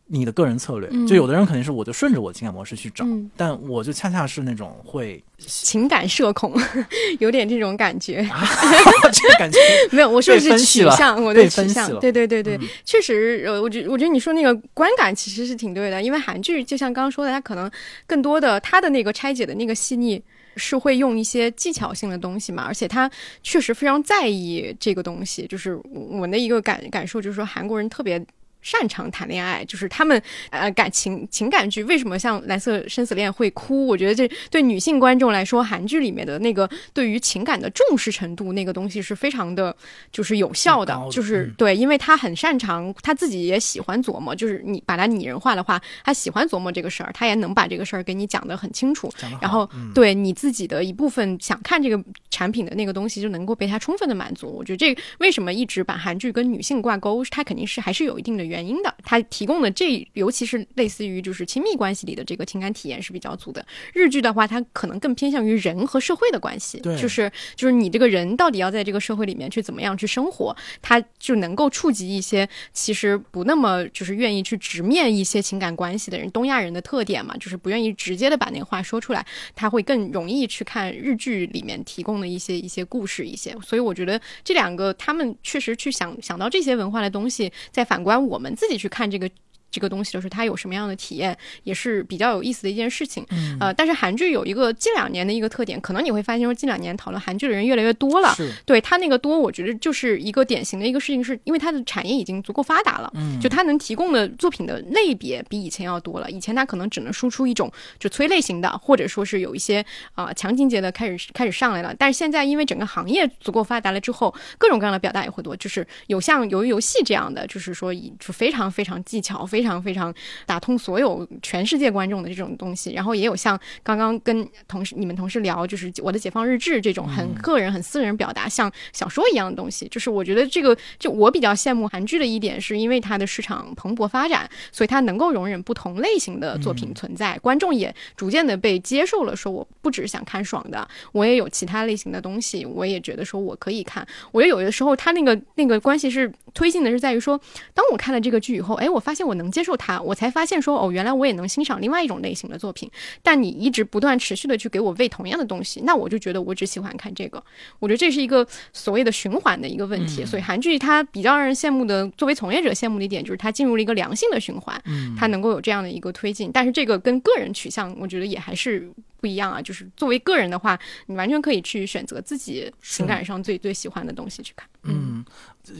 你的个人策略，就有的人肯定是我就顺着我情感模式去找，但我就恰恰是那种会
情感社恐，有点这种感觉。
这个感觉
没有，我说的是取向，我的取向。对对对对，确实，呃，我觉我觉得你说那个观感其实是挺对的，因为韩剧就像刚刚说的，它可能更多的它的那个拆解的那个细腻是会用一些技巧性的东西嘛，而且它确实非常在意这个东西。就是我的一个感感受就是说，韩国人特别。擅长谈恋爱，就是他们呃感情情感剧为什么像《蓝色生死恋》会哭？我觉得这对女性观众来说，韩剧里面的那个对于情感的重视程度，那个东西是非常的，就是有效的，就是对，因为他很擅长，他自己也喜欢琢磨，就是你把它拟人化的话，他喜欢琢磨这个事儿，他也能把这个事儿给你讲得很清楚，然后对你自己的一部分想看这个产品的那个东西就能够被他充分的满足。我觉得这为什么一直把韩剧跟女性挂钩，它肯定是还是有一定的原原因的，它提供的这，尤其是类似于就是亲密关系里的这个情感体验是比较足的。日剧的话，它可能更偏向于人和社会的关系，就是就是你这个人到底要在这个社会里面去怎么样去生活，它就能够触及一些其实不那么就是愿意去直面一些情感关系的人。东亚人的特点嘛，就是不愿意直接的把那个话说出来，他会更容易去看日剧里面提供的一些一些故事一些。所以我觉得这两个他们确实去想想到这些文化的东西，再反观我们。们自己去看这个这个东西的时候，他有什么样的体验，也是比较有意思的一件事情。
嗯
呃，但是韩剧有一个近两年的一个特点，可能你会发现说近两年讨论韩剧的人越来越多了。
是
对它那个多，我觉得就是一个典型的一个事情，是因为它的产业已经足够发达了，
嗯
就它能提供的作品的类别比以前要多了。以前它可能只能输出一种就催泪型的，或者说是有一些啊、呃强情节的开始开始上来了。但是现在因为整个行业足够发达了之后，各种各样的表达也会多，就是有像鱿鱼游戏这样的，就是说以就非常非常技巧、非常非常打通所有全世界观众的这种东西。然后也有像刚刚跟同事你们同事聊，就是我的解放日志这种很个人、很私人表达，像小说一样的东西。就是我觉得这个，就我比较羡慕韩剧的一点，是因为它的市场蓬勃发展，所以它能够容忍不同类型的作品存在，观众也逐渐的被接受了。说我不只想看爽的，我也有其他类型的东西，我也觉得说我可以看。我觉得有的时候它那个那个关系是推进的，是在于说，当我看了这个剧以后，哎，我发现我能接受它，我才发现说，哦，原来我也能欣赏另外一种类型的作品。但你一直不断持续的去给我喂同样的东西，那我就觉得我只喜欢看这个。我觉得这是一个所谓的循环的一个问题。所以韩剧它比较让人羡慕的，作为从业者羡慕的一点就是它进入了一个良性的循环，它能够有这样的一个推进。但是这个跟个人取向，我觉得也还是不一样啊。就是作为个人的话，你完全可以去选择自己情感上最最喜欢的东西去看。
嗯，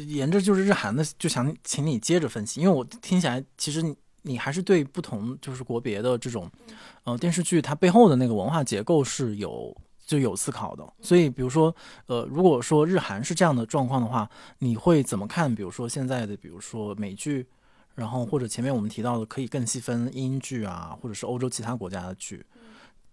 沿着就是日韩的，就想请你接着分析，因为我听起来其实你你还是对不同就是国别的这种呃电视剧它背后的那个文化结构是有就有思考的。所以比如说呃，如果说日韩是这样的状况的话，你会怎么看？比如说现在的，比如说美剧，然后或者前面我们提到的可以更细分英剧啊，或者是欧洲其他国家的剧。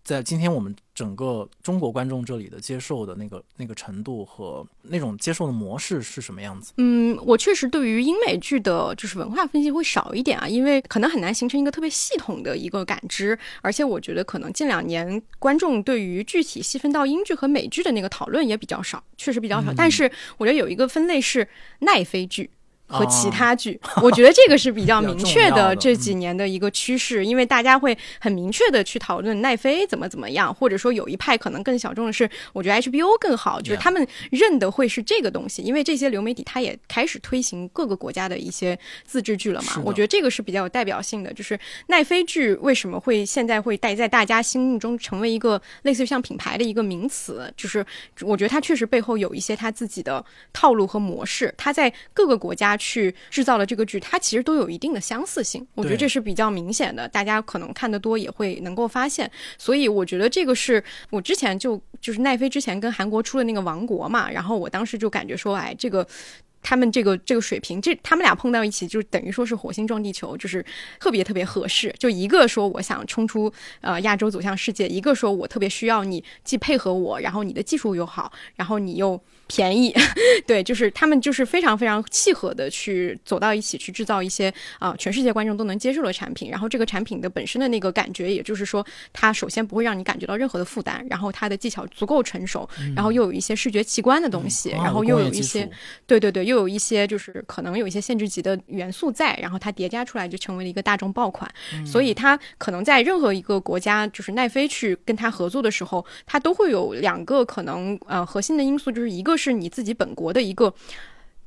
在今天我们整个中国观众这里的接受的那个那个程度和那种接受的模式是什么样子？
嗯，我确实对于英美剧的就是文化分析会少一点啊，因为可能很难形成一个特别系统的一个感知，而且我觉得可能近两年观众对于具体细分到英剧和美剧的那个讨论也比较少，确实比较少。但是我觉得有一个分类是奈飞剧。和其他剧，我觉得这个是比较 明确的这几年的一个趋势，因为大家会很明确的去讨论奈飞怎么怎么样，或者说有一派可能更小众的是，我觉得 HBO 更好，就是他们认的会是这个东西，因为这些流媒体它也开始推行各个国家的一些自制剧了嘛，我觉得这个是比较有代表性的，就是奈飞剧为什么会现在会带在大家心目中成为一个类似于像品牌的一个名词，就是我觉得它确实背后有一些它自己的套路和模式，它在各个国家。去制造了这个剧，它其实都有一定的相似性，我觉得这是比较明显的，大家可能看得多也会能够发现。所以我觉得这个是我之前就就是奈飞之前跟韩国出的那个《王国》嘛，然后我当时就感觉说，哎，这个。他们这个这个水平，这他们俩碰到一起，就等于说是火星撞地球，就是特别特别合适。就一个说我想冲出呃亚洲走向世界，一个说我特别需要你既配合我，然后你的技术又好，然后你又便宜，对，就是他们就是非常非常契合的去走到一起，去制造一些啊、呃、全世界观众都能接受的产品。然后这个产品的本身的那个感觉，也就是说，它首先不会让你感觉到任何的负担，然后它的技巧足够成熟，然后又有一些视觉奇观的东西，
嗯、
然后又有一些，对对对。又有一些就是可能有一些限制级的元素在，然后它叠加出来就成为了一个大众爆款，
嗯、
所以它可能在任何一个国家，就是奈飞去跟它合作的时候，它都会有两个可能呃核心的因素，就是一个是你自己本国的一个。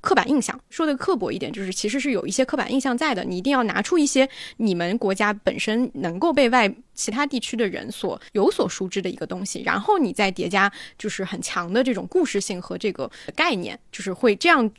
刻板印象说的刻薄一点，就是其实是有一些刻板印象在的。你一定要拿出一些你们国家本身能够被外其他地区的人所有所熟知的一个东西，然后你再叠加就是很强的这种故事性和这个概念，就是会这样。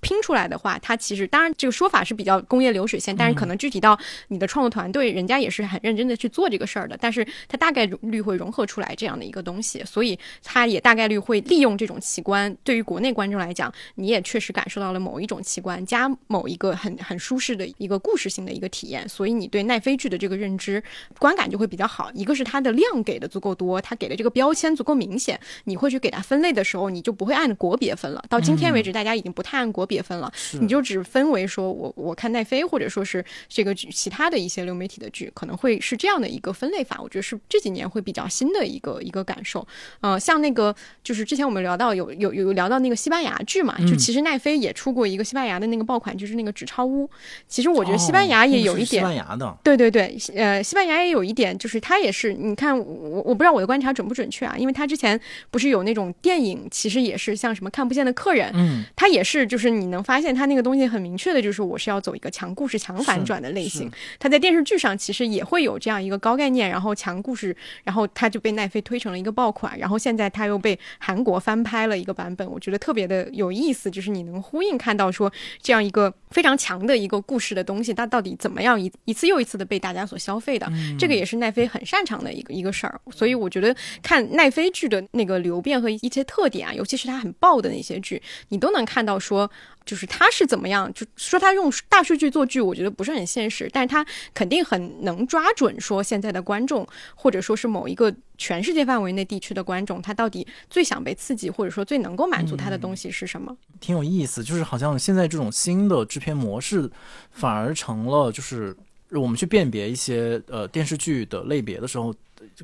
拼出来的话，它其实当然这个说法是比较工业流水线，但是可能具体到你的创作团队，人家也是很认真的去做这个事儿的。但是它大概率会融合出来这样的一个东西，所以它也大概率会利用这种奇观。对于国内观众来讲，你也确实感受到了某一种奇观加某一个很 很舒适的一个故事性的一个体验，所以你对奈飞剧的这个认知观感就会比较好。一个是它的量给的足够多，它给的这个标签足够明显，你会去给它分类的时候，你就不会按国别分了。到今天为止，大家已经不太按国别分了，你就只分为说我我看奈飞或者说是这个其他的一些流媒体的剧，可能会是这样的一个分类法。我觉得是这几年会比较新的一个一个感受。呃，像那个就是之前我们聊到有有有聊到那个西班牙剧嘛，就其实奈飞也出过一个西班牙的那个爆款，就是那个《纸钞屋》。其实我觉得西班牙也有一点，
哦、西班牙的，
对对对，呃，西班牙也有一点，就是它也是，你看我我不知道我的观察准不准确啊，因为它之前不是有那种电影，其实也是像什么看不见的客人，
嗯，
它也是就是你。能发现他那个东西很明确的，就是我是要走一个强故事、强反转的类型
是。
他在电视剧上其实也会有这样一个高概念，然后强故事，然后他就被奈飞推成了一个爆款，然后现在他又被韩国翻拍了一个版本，我觉得特别的有意思，就是你能呼应看到说这样一个非常强的一个故事的东西，它到底怎么样一一次又一次的被大家所消费的，
嗯
这个也是奈飞很擅长的一个一个事儿。所以我觉得看奈飞剧的那个流变和一些特点啊，尤其是它很爆的那些剧，你都能看到说。就是他是怎么样？就说他用大数据做剧，我觉得不是很现实，但是他肯定很能抓准说现在的观众，或者说是某一个全世界范围内地区的观众，他到底最想被刺激，或者说最能够满足他的东西是什么？
挺有意思，就是好像现在这种新的制片模式，反而成了就是我们去辨别一些呃电视剧的类别的时候，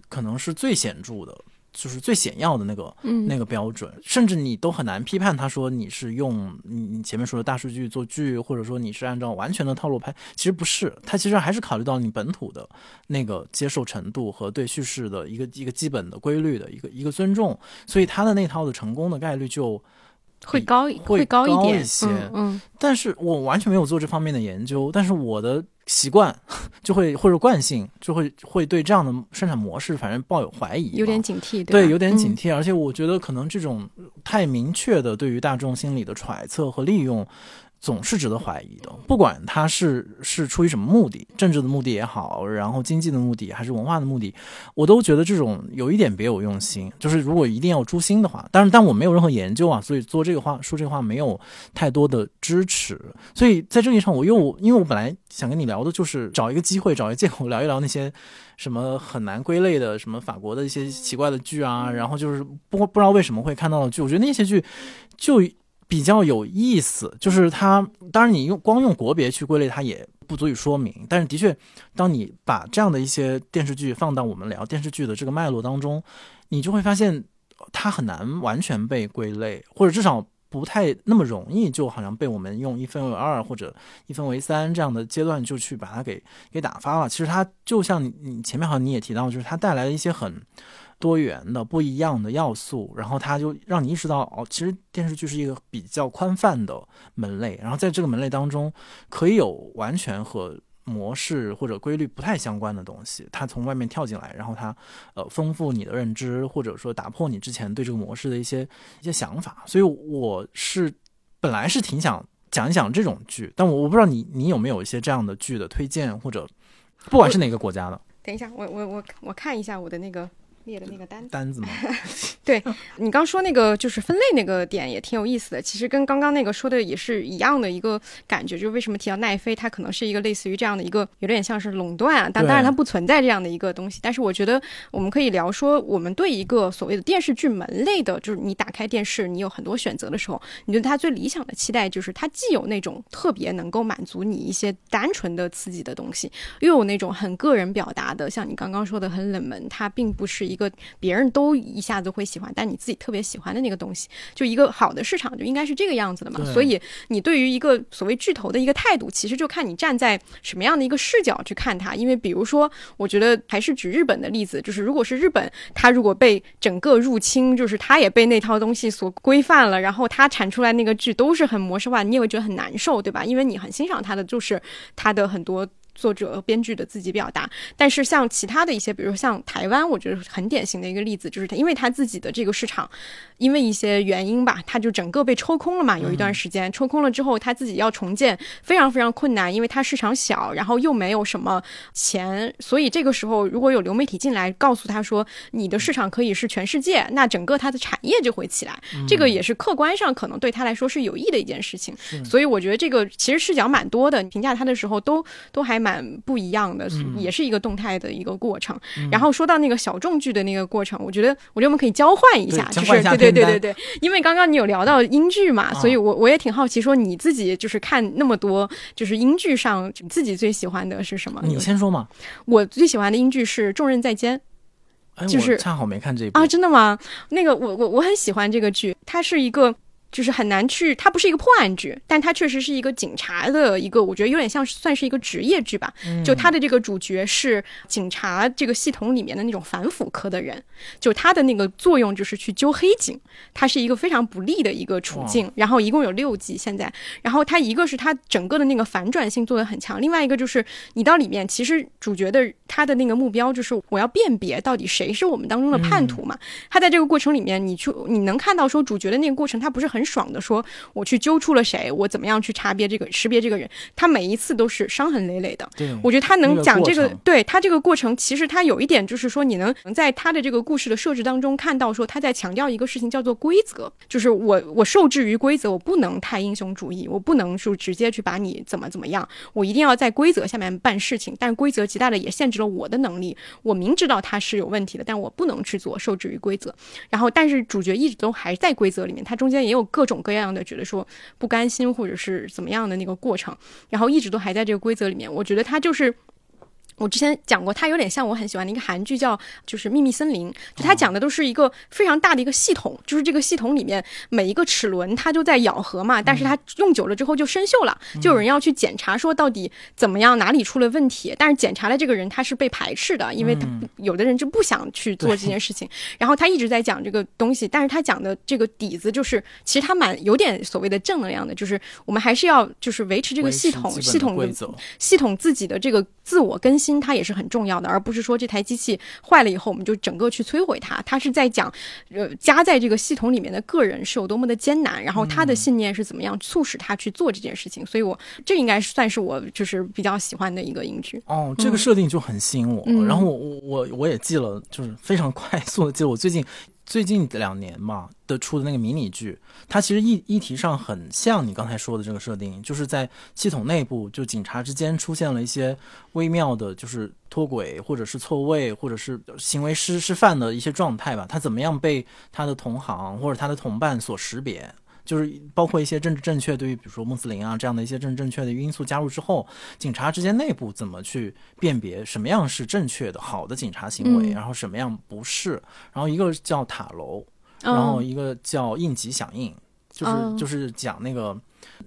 可能是最显著的。就是最显要的那个、
嗯。
那个标准，甚至你都很难批判他说你是用你你前面说的大数据做剧，或者说你是按照完全的套路拍，其实不是，他其实还是考虑到你本土的那个接受程度和对叙事的一个一个基本的规律的一个一个尊重，所以他的那套的成功的概率就
会高
会
高一点
高一些。
嗯嗯。
但是我完全没有做这方面的研究，但是我的习惯 就会或者惯性就会会对这样的生产模式反正抱有怀疑，
有点警惕，
对，
吧？
有点警
嗯。
惕，而且我觉得可能这种太明确的对于大众心理的揣测和利用，总是值得怀疑的。不管他是是出于什么目的，政治的目的也好，然后经济的目的还是文化的目的，我都觉得这种有一点别有用心。就是如果一定要诛心的话，但是，但我没有任何研究啊，所以做这个话说这个话没有太多的支持。所以在这一上，我又因为我本来想跟你聊的就是找一个机会，找一个借口聊一聊那些什么很难归类的什么法国的一些奇怪的剧啊，然后就是不不知道为什么会看到的剧，我觉得那些剧就比较有意思，就是它当然你用光用国别去归类它也不足以说明，但是的确，当你把这样的一些电视剧放到我们聊电视剧的这个脉络当中，你就会发现它很难完全被归类，或者至少。不太那么容易，就好像被我们用一分为二或者一分为三这样的阶段就去把它给给打发了。其实它就像你前面好像你也提到，就是它带来了一些很多元的不一样的要素，然后它就让你意识到哦，其实电视剧是一个比较宽泛的门类，然后在这个门类当中可以有完全和模式或者规律不太相关的东西，它从外面跳进来，然后它呃丰富你的认知，或者说打破你之前对这个模式的一些一些想法。所以我是本来是挺想讲一讲这种剧，但我我不知道你你有没有一些这样的剧的推荐，或者不管是哪个国家的
等一下，我我我我看一下我的那个列的那个单子。
单子吗？
你刚说那个就是分类那个点也挺有意思的，其实跟刚刚那个说的也是一样的一个感觉，就是为什么提到奈飞，它可能是一个类似于这样的一个有点像是垄断啊，但当然它不存在这样的一个东西，但是我觉得我们可以聊说，我们对一个所谓的电视剧门类的，就是你打开电视，你有很多选择的时候，你对它最理想的期待就是它既有那种特别能够满足你一些单纯的刺激的东西，又有那种很个人表达的，像你刚刚说的很冷门，它并不是一个别人都一下子会喜欢，但你自己特别喜欢的那个东西。就一个好的市场就应该是这个样子的嘛。所以你对于一个所谓巨头的一个态度，其实就看你站在什么样的一个视角去看它。因为比如说，我觉得还是举日本的例子，就是如果是日本，它如果被整个入侵，就是它也被那套东西所规范了，然后它产出来那个剧都是很模式化，你也会觉得很难受，对吧？因为你很欣赏它的就是它的很多。作者、编剧的自己表达，但是像其他的一些，比如说像台湾，我觉得很典型的一个例子，就是他因为他自己的这个市场，因为一些原因吧，他就整个被抽空了嘛。有一段时间、抽空了之后，他自己要重建非常非常困难，因为他市场小，然后又没有什么钱，所以这个时候如果有流媒体进来告诉他说你的市场可以是全世界，那整个他的产业就会起来。这个也是客观上可能对他来说是有益的一件事情。所以我觉得这个其实视角蛮多的，评价他的时候都都还蛮不一样的，也是一个动态的一个过程。然后说到那个小众剧的那个过程，我觉得我觉得我们可以交换一下，就是
对
对对对对对，因为刚刚你有聊到英剧嘛，
啊
所以我我也挺好奇，说你自己就是看那么多就是英剧上，你自己最喜欢的是什么？
你先说嘛。
我最喜欢的英剧是《重任在肩》
哎，
就是
恰好没看这一部
啊，真的吗？那个我我我很喜欢这个剧，它是一个就是很难去，它不是一个破案剧，但它确实是一个警察的一个，我觉得有点像算是一个职业剧吧。就他的这个主角是警察这个系统里面的那种反腐科的人，就他的那个作用就是去揪黑警，他是一个非常不利的一个处境。然后一共有六集现在，然后他一个是他整个的那个反转性做的很强，另外一个就是你到里面其实主角的他的那个目标就是我要辨别到底谁是我们当中的叛徒嘛。他在这个过程里面，你去你能看到说主角的那个过程，他不是很。爽的说，我去揪出了谁，我怎么样去差别这个识别这个人？他每一次都是伤痕累累的。
对，
我觉得他能讲这个，对他这个过程，其实他有一点就是说，你能能在他的这个故事的设置当中看到，说他在强调一个事情叫做规则，就是我我受制于规则，我不能太英雄主义，我不能说直接去把你怎么怎么样，我一定要在规则下面办事情。但规则极大的也限制了我的能力，我明知道他是有问题的，但我不能去做，受制于规则。然后，但是主角一直都还在规则里面，他中间也有。各种各样的觉得说不甘心或者是怎么样的那个过程，然后一直都还在这个规则里面。我觉得他就是。我之前讲过，它有点像我很喜欢的一个韩剧，叫就是《秘密森林》，就它讲的都是一个非常大的一个系统，就是这个系统里面每一个齿轮它就在咬合嘛，但是它用久了之后就生锈了，就有人要去检查说到底怎么样哪里出了问题，但是检查的这个人他是被排斥的，因为他有的人就不想去做这件事情，然后他一直在讲这个东西，但是他讲的这个底子就是其实他蛮有点所谓的正能量的，就是我们还是要就是维持这个系统系统的系统自己的这个自我更新。心它也是很重要的，而不是说这台机器坏了以后我们就整个去摧毁它。它是在讲，呃，加在这个系统里面的个人是有多么的艰难，然后他的信念是怎么样促使他去做这件事情。所以，我这应该算是我就是比较喜欢的一个英剧。
哦，这个设定就很吸引我。然后我我我也记了，就是非常 快速的记。我最近。最近两年嘛的出的那个迷你剧，它其实议议题上很像你刚才说的这个设定，就是在系统内部，就警察之间出现了一些微妙的，就是脱轨或者是错位或者是行为失失范的一些状态吧。他怎么样被他的同行或者他的同伴所识别？就是包括一些政治正确，对于比如说穆斯林啊这样的一些政治正确的因素加入之后，警察之间内部怎么去辨别什么样是正确的好的警察行为，然后什么样不是？然后一个叫塔楼，然后一个叫应急响应，就是就是讲那个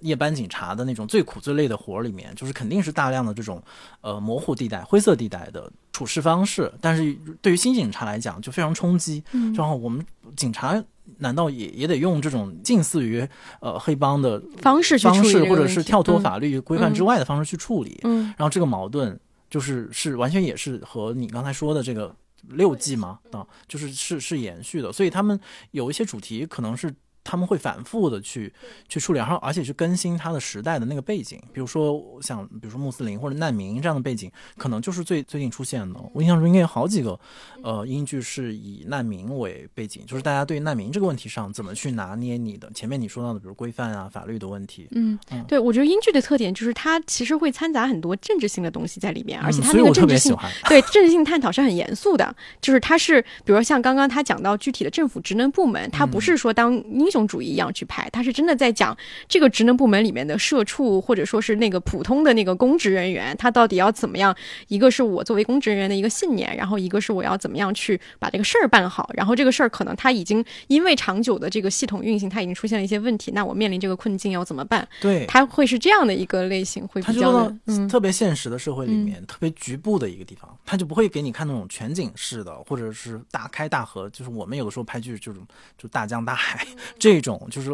夜班警察的那种最苦最累的活儿里面，就是肯定是大量的这种呃模糊地带、灰色地带的处事方式，但是对于新警察来讲就非常冲击。然后我们警察。难道也也得用这种近似于呃黑帮的
方式
方式，或者是跳脱法律规范之外的方式去处理？嗯，然后这个矛盾就是是完全也是和你刚才说的这个六季嘛啊，就是是是延续的，所以他们有一些主题可能是。他们会反复的去去处理，然后而且去更新他的时代的那个背景，比如说像比如说穆斯林或者难民这样的背景，可能就是最最近出现的。我印象中应该有好几个，呃，英剧是以难民为背景，就是大家对难民这个问题上怎么去拿捏你的前面你说到的，比如规范啊、法律的问题。
嗯，对，我觉得英剧的特点就是它其实会掺杂很多政治性的东西在里面，而且它那个政治性 对政治性探讨是很严肃的，就是它是比如说像刚刚他讲到具体的政府职能部门，它不是说当英英雄主义一样去拍，他是真的在讲这个职能部门里面的社畜，或者说是那个普通的那个公职人员，他到底要怎么样？一个是我作为公职人员的一个信念，然后一个是我要怎么样去把这个事儿办好。然后这个事儿可能他已经因为长久的这个系统运行，他已经出现了一些问题。那我面临这个困境要怎么办？
对，
他会是这样的一个类型，会比较
嗯特别现实的社会里面，特别局部的一个地方，他就不会给你看那种全景式的，或者是大开大合。就是我们有的时候拍剧就是就大江大海这种。就是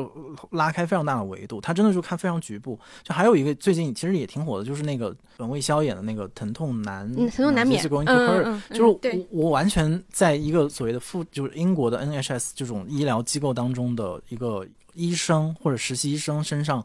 拉开非常大的维度，他真的就看非常局部。就还有一个最近其实也挺火的，就是那个本位消演的那个《疼痛难
疼痛难免》，
就是我我完全在一个所谓的副就是英国的 NHS 这种医疗机构当中的一个医生或者实习医生身上，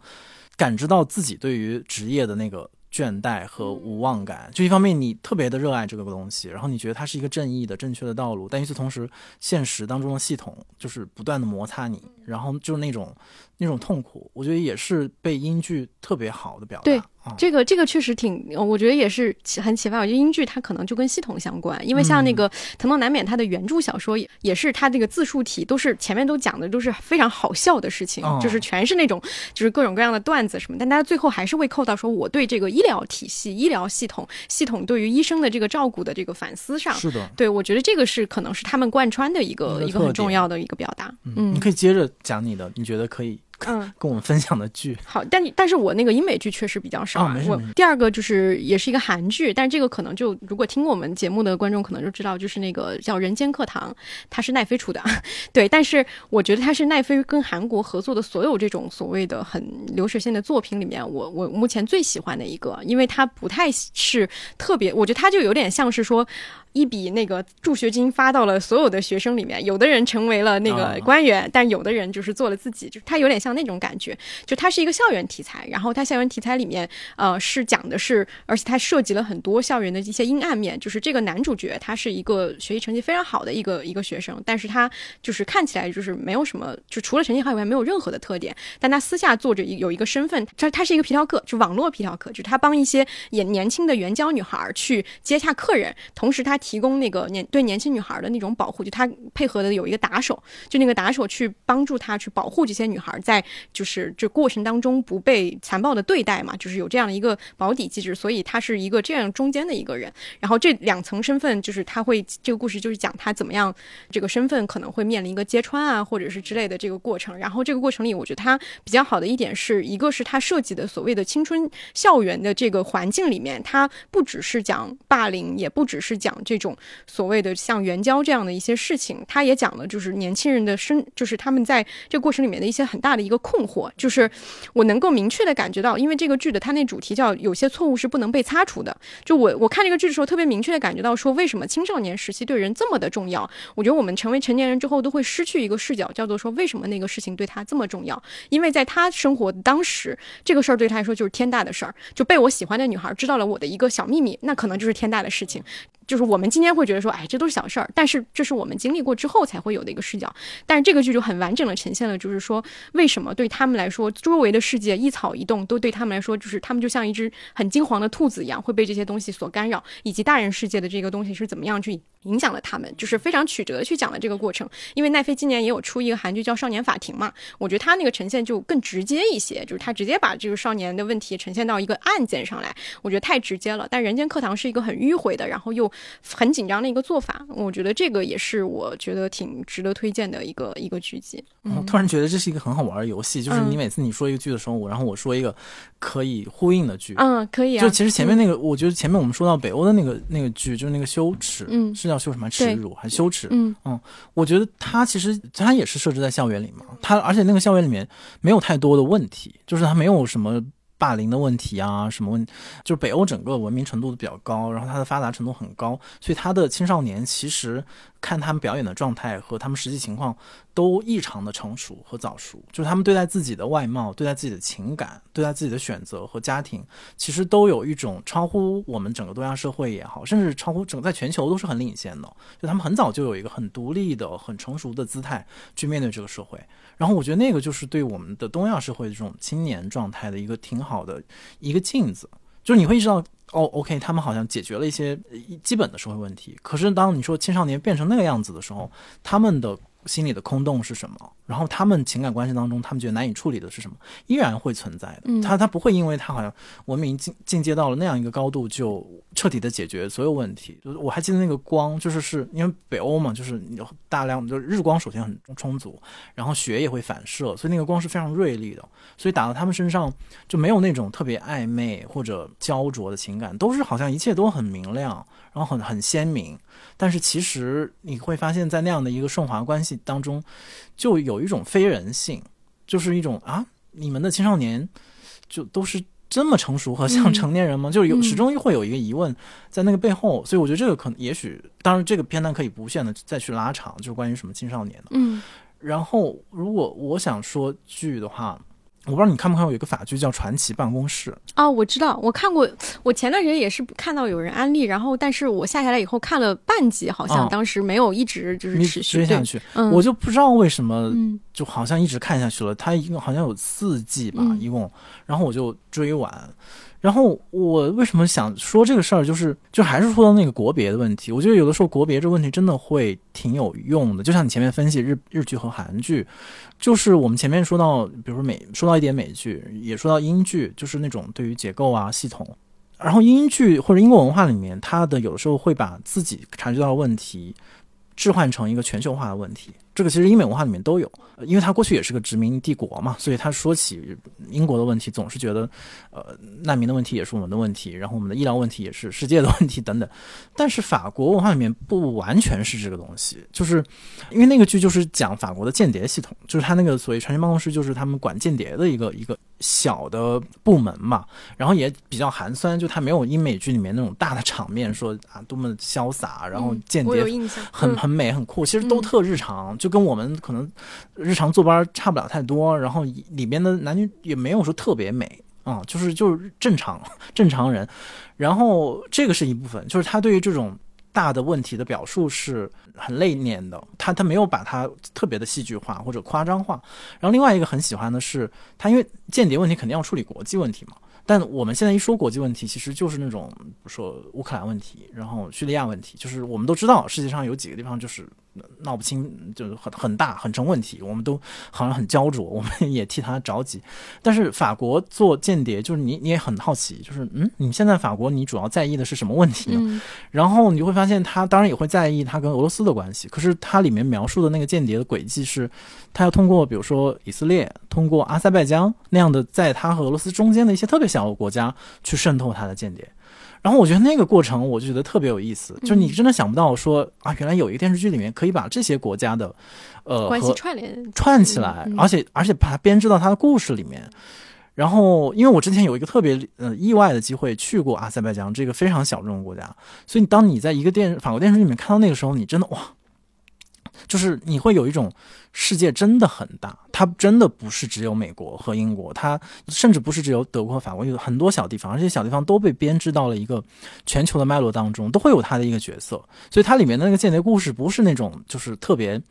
感知到自己对于职业的那个。倦怠和无望感，就一方面你特别的热爱这个东西，然后你觉得它是一个正义的、正确的道路，但与此同时，现实当中的系统就是不断的摩擦你，然后就是那种那种痛苦，我觉得也是被英剧特别好的表达。
对这个这个确实挺，我觉得也是很启发。我觉得英剧它可能就跟系统相关，因为像那个《疼痛难免》，它的原著小说也是它这个自述体都是前面都讲的都是非常好笑的事情，就是全是那种就是各种各样的段子什么，但大家最后还是会扣到说我对这个医疗体系、医疗系统、系统对于医生的这个照顾的这个反思上。
是的，
对我觉得这个是可能是他们贯穿的一个一个很重要的一个表达。
嗯，你可以接着讲你的，你觉得可以。
嗯，
跟我们分享的剧。
好，但但是我那个英美剧确实比较少。我第二个就是也是一个韩剧，但是这个可能就如果听过我们节目的观众可能就知道，就是那个叫《人间课堂》，它是奈飞出的。对，但是我觉得它是奈飞跟韩国合作的所有这种所谓的很流水线的作品里面，我我目前最喜欢的一个，因为它不太是特别，我觉得它就有点像是说。一笔那个助学金发到了所有的学生里面，有的人成为了那个官员，但有的人就是做了自己，就是他有点像那种感觉，就它是一个校园题材，然后它校园题材里面，呃，是讲的是，而且它涉及了很多校园的一些阴暗面，就是这个男主角他是一个学习成绩非常好的一个一个学生，但是他就是看起来就是没有什么，就除了成绩好以外没有任何的特点，但他私下做着一有一个身份，他他是一个皮条客，就网络皮条客，就是他帮一些也年轻的援交女孩去接洽客人，同时他。提供那个年对年轻女孩的那种保护，就他配合的有一个打手，就那个打手去帮助他去保护这些女孩，在就是这过程当中不被残暴的对待嘛，就是有这样的一个保底机制，所以他是一个这样中间的一个人。然后这两层身份，就是他会这个故事就是讲他怎么样这个身份可能会面临一个揭穿啊，或者是之类的这个过程。然后这个过程里，我觉得他比较好的一点是一个是他设计的所谓的青春校园的这个环境里面，他不只是讲霸凌，也不只是讲。这种所谓的像援交这样的一些事情，他也讲了，就是年轻人的生，就是他们在这个过程里面的一些很大的一个困惑。就是我能够明确的感觉到，因为这个剧的它那主题叫有些错误是不能被擦除的。就我我看这个剧的时候，特别明确的感觉到说，为什么青少年时期对人这么的重要？我觉得我们成为成年人之后，都会失去一个视角，叫做说为什么那个事情对他这么重要？因为在他生活当时，这个事儿对他来说就是天大的事儿。就被我喜欢的女孩知道了我的一个小秘密，那可能就是天大的事情。就是我我们今天会觉得说，哎，这都是小事儿，但是这是我们经历过之后才会有的一个视角。但是这个剧就很完整的呈现了，就是说为什么对他们来说，周围的世界一草一动都对他们来说，就是他们就像一只很金黄的兔子一样，会被这些东西所干扰，以及大人世界的这个东西是怎么样去影响了他们，就是非常曲折的去讲了这个过程。因为奈飞今年也有出一个韩剧叫《少年法庭》嘛，我觉得他那个呈现就更直接一些，就是他直接把这个少年的问题呈现到一个案件上来，我觉得太直接了。但《人间课堂》是一个很迂回的，然后又。很紧张的一个做法，我觉得这个也是我觉得挺值得推荐的一个一个剧集。
我突然觉得这是一个很好玩的游戏，就是你每次你说一个剧的时候，我然后我说一个可以呼应的剧。
嗯，可以啊。
就其实前面那个，我觉得前面我们说到北欧的那个那个剧，就是那个羞耻，嗯，是叫羞什么耻辱还是羞耻？嗯嗯，我觉得它其实它也是设置在校园里嘛，它而且那个校园里面没有太多的问题，就是它没有什么。霸凌的问题啊，什么问？就是北欧整个文明程度都比较高，然后它的发达程度很高，所以它的青少年其实。看他们表演的状态和他们实际情况都异常的成熟和早熟，就是他们对待自己的外貌、对待自己的情感、对待自己的选择和家庭，其实都有一种超乎我们整个东亚社会也好，甚至超乎整在全球都是很领先的。就他们很早就有一个很独立的、很成熟的姿态去面对这个社会。然后我觉得那个就是对我们的东亚社会这种青年状态的一个挺好的一个镜子，就是你会意识到。哦，OK，他们好像解决了一些基本的社会问题。可是当你说青少年变成那个样子的时候，他们的心里的空洞是什么？然后他们情感关系当中，他们觉得难以处理的是什么？依然会存在的。他他不会因为他好像文明进进阶到了那样一个高度，就彻底的解决所有问题。就是我还记得那个光，就是是因为北欧嘛，就是有大量就是日光首先很充足，然后雪也会反射，所以那个光是非常锐利的。所以打到他们身上就没有那种特别暧昧或者焦灼的情感，都是好像一切都很明亮，然后很很鲜明。但是其实你会发现在那样的一个顺滑关系当中，就有。有一种非人性，就是一种啊，你们的青少年就都是这么成熟和像成年人吗？就是有始终会有一个疑问在那个背后，所以我觉得这个可能也许，当然这个片段可以无限的再去拉长，就是关于什么青少年的。
嗯，
然后如果我想说剧的话。我不知道你看不看过有一个法剧叫《传奇办公室》
哦，我知道，我看过。我前段时间也是看到有人安利，然后但是我下下来以后看了半集，好像当时没有一直就是持续
追下去。我就不知道为什么，就好像一直看下去了。它一共好像有四季吧，一共，然后我就追完。然后我为什么想说这个事儿，就是就还是说到那个国别的问题。我觉得有的时候国别这问题真的会挺有用的。就像你前面分析日日剧和韩剧，就是我们前面说到，比如说美说到一点美剧，也说到英剧，就是那种对于结构啊系统。然后英剧或者英国文化里面，它的有的时候会把自己察觉到的问题置换成一个全球化的问题。这个其实英美文化里面都有，因为它过去也是个殖民帝国嘛，所以他说起英国的问题，总是觉得，呃，难民的问题也是我们的问题，然后我们的医疗问题也是世界的问题等等。但是法国文化里面不完全是这个东西，就是因为那个剧就是讲法国的间谍系统，就是他那个所谓传讯办公室，就是他们管间谍的一个一个小的部门嘛，然后也比较寒酸，就他没有英美剧里面那种大的场面，说啊多么潇洒，然后间谍很很美很酷，其实都特日常。就跟我们可能日常坐班差不了太多，然后里边的男女也没有说特别美啊，就是就是正常 正常人。然后这个是一部分，就是他对于这种大的问题的表述是很内敛的，他他没有把它特别的戏剧化或者夸张化。然后另外一个很喜欢的是，他因为间谍问题肯定要处理国际问题嘛。但我们现在一说国际问题，其实就是那种说乌克兰问题，然后叙利亚问题，就是我们都知道世界上有几个地方就是闹不清，就是很很大很成问题，我们都好像很焦灼，我们也替他着急。但是法国做间谍，就是你你也很好奇，就是嗯，你现在法国你主要在意的是什么问题呢？然后你就会发现，他当然也会在意他跟俄罗斯的关系，可是他里面描述的那个间谍的轨迹是，他要通过比如说以色列，通过阿塞拜疆那样的，在他和俄罗斯中间的一些特别小的。国家去渗透他的间谍，然后我觉得那个过程我就觉得特别有意思，就是你真的想不到说啊，原来有一个电视剧里面可以把这些国家的呃
关系串联
串起来，而且而且把它编织到它的故事里面。然后，因为我之前有一个特别呃意外的机会去过阿塞拜疆这个非常小众的国家，所以当你在一个电法国电视剧里面看到那个时候，你真的哇。就是你会有一种世界真的很大，它真的不是只有美国和英国，它甚至不是只有德国和法国，有很多小地方，而且小地方都被编织到了一个全球的脉络当中，都会有它的一个角色。所以它里面的那个间谍故事不是那种就是特别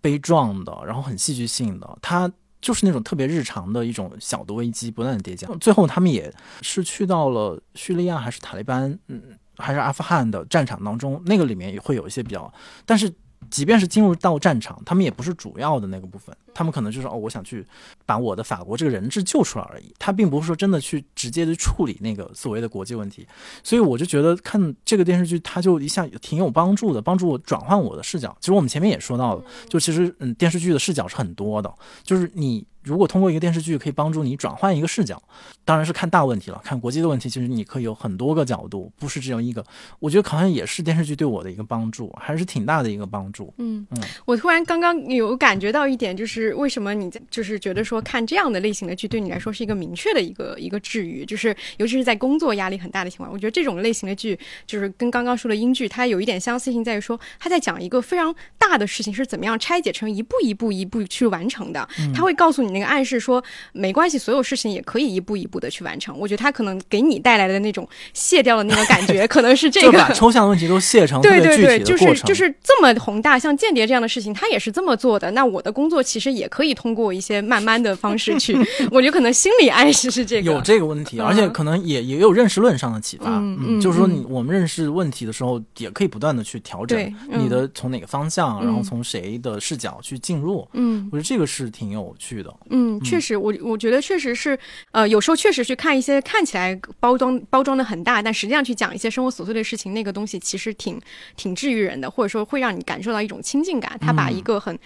悲壮的，然后很戏剧性的，它就是那种特别日常的一种小的危机不断的叠加。最后他们也是去到了叙利亚还是塔利班，嗯，还是阿富汗的战场当中，那个里面也会有一些比较，但是。即便是进入到战场，他们也不是主要的那个部分，他们可能就是哦，我想去把我的法国这个人质救出来而已。他并不是说真的去直接的处理那个所谓的国际问题。所以我就觉得看这个电视剧，它就一下挺有帮助的，帮助我转换我的视角。其实我们前面也说到了，就其实嗯，电视剧的视角是很多的，就是你。如果通过一个电视剧可以帮助你转换一个视角，当然是看大问题了，看国际的问题，其实你可以有很多个角度，不是只有一个。我觉得好像也是电视剧对我的一个帮助，还是挺大的一个帮助。
嗯嗯，我突然刚刚有感觉到一点，就是为什么你在就是觉得说看这样的类型的剧对你来说是一个明确的一个一个治愈，就是尤其是在工作压力很大的情况，我觉得这种类型的剧就是跟刚刚说的英剧，它有一点相似性在于说，它在讲一个非常大的事情是怎么样拆解成一步一步一步去完成的，它会告诉你。那个暗示说没关系，所有事情也可以一步一步的去完成。我觉得他可能给你带来的那种卸掉的那种感觉，可能是这个
把抽象问题都卸成
对对对，就是就是这么宏大，像间谍这样的事情，他也是这么做的。那我的工作其实也可以通过一些慢慢的方式去，我觉得可能心理暗示是这个
有这个问题，而且可能也也有认识论上的启发。嗯，就是说你我们认识问题的时候，也可以不断的去调整你的从哪个方向，然后从谁的视角去进入。嗯，我觉得这个是挺有趣的。
嗯，确实，我我觉得确实是，呃，有时候确实去看一些看起来包装包装的很大，但实际上去讲一些生活琐碎的事情，那个东西其实挺挺治愈人的，或者说会让你感受到一种亲近感。他把一个很。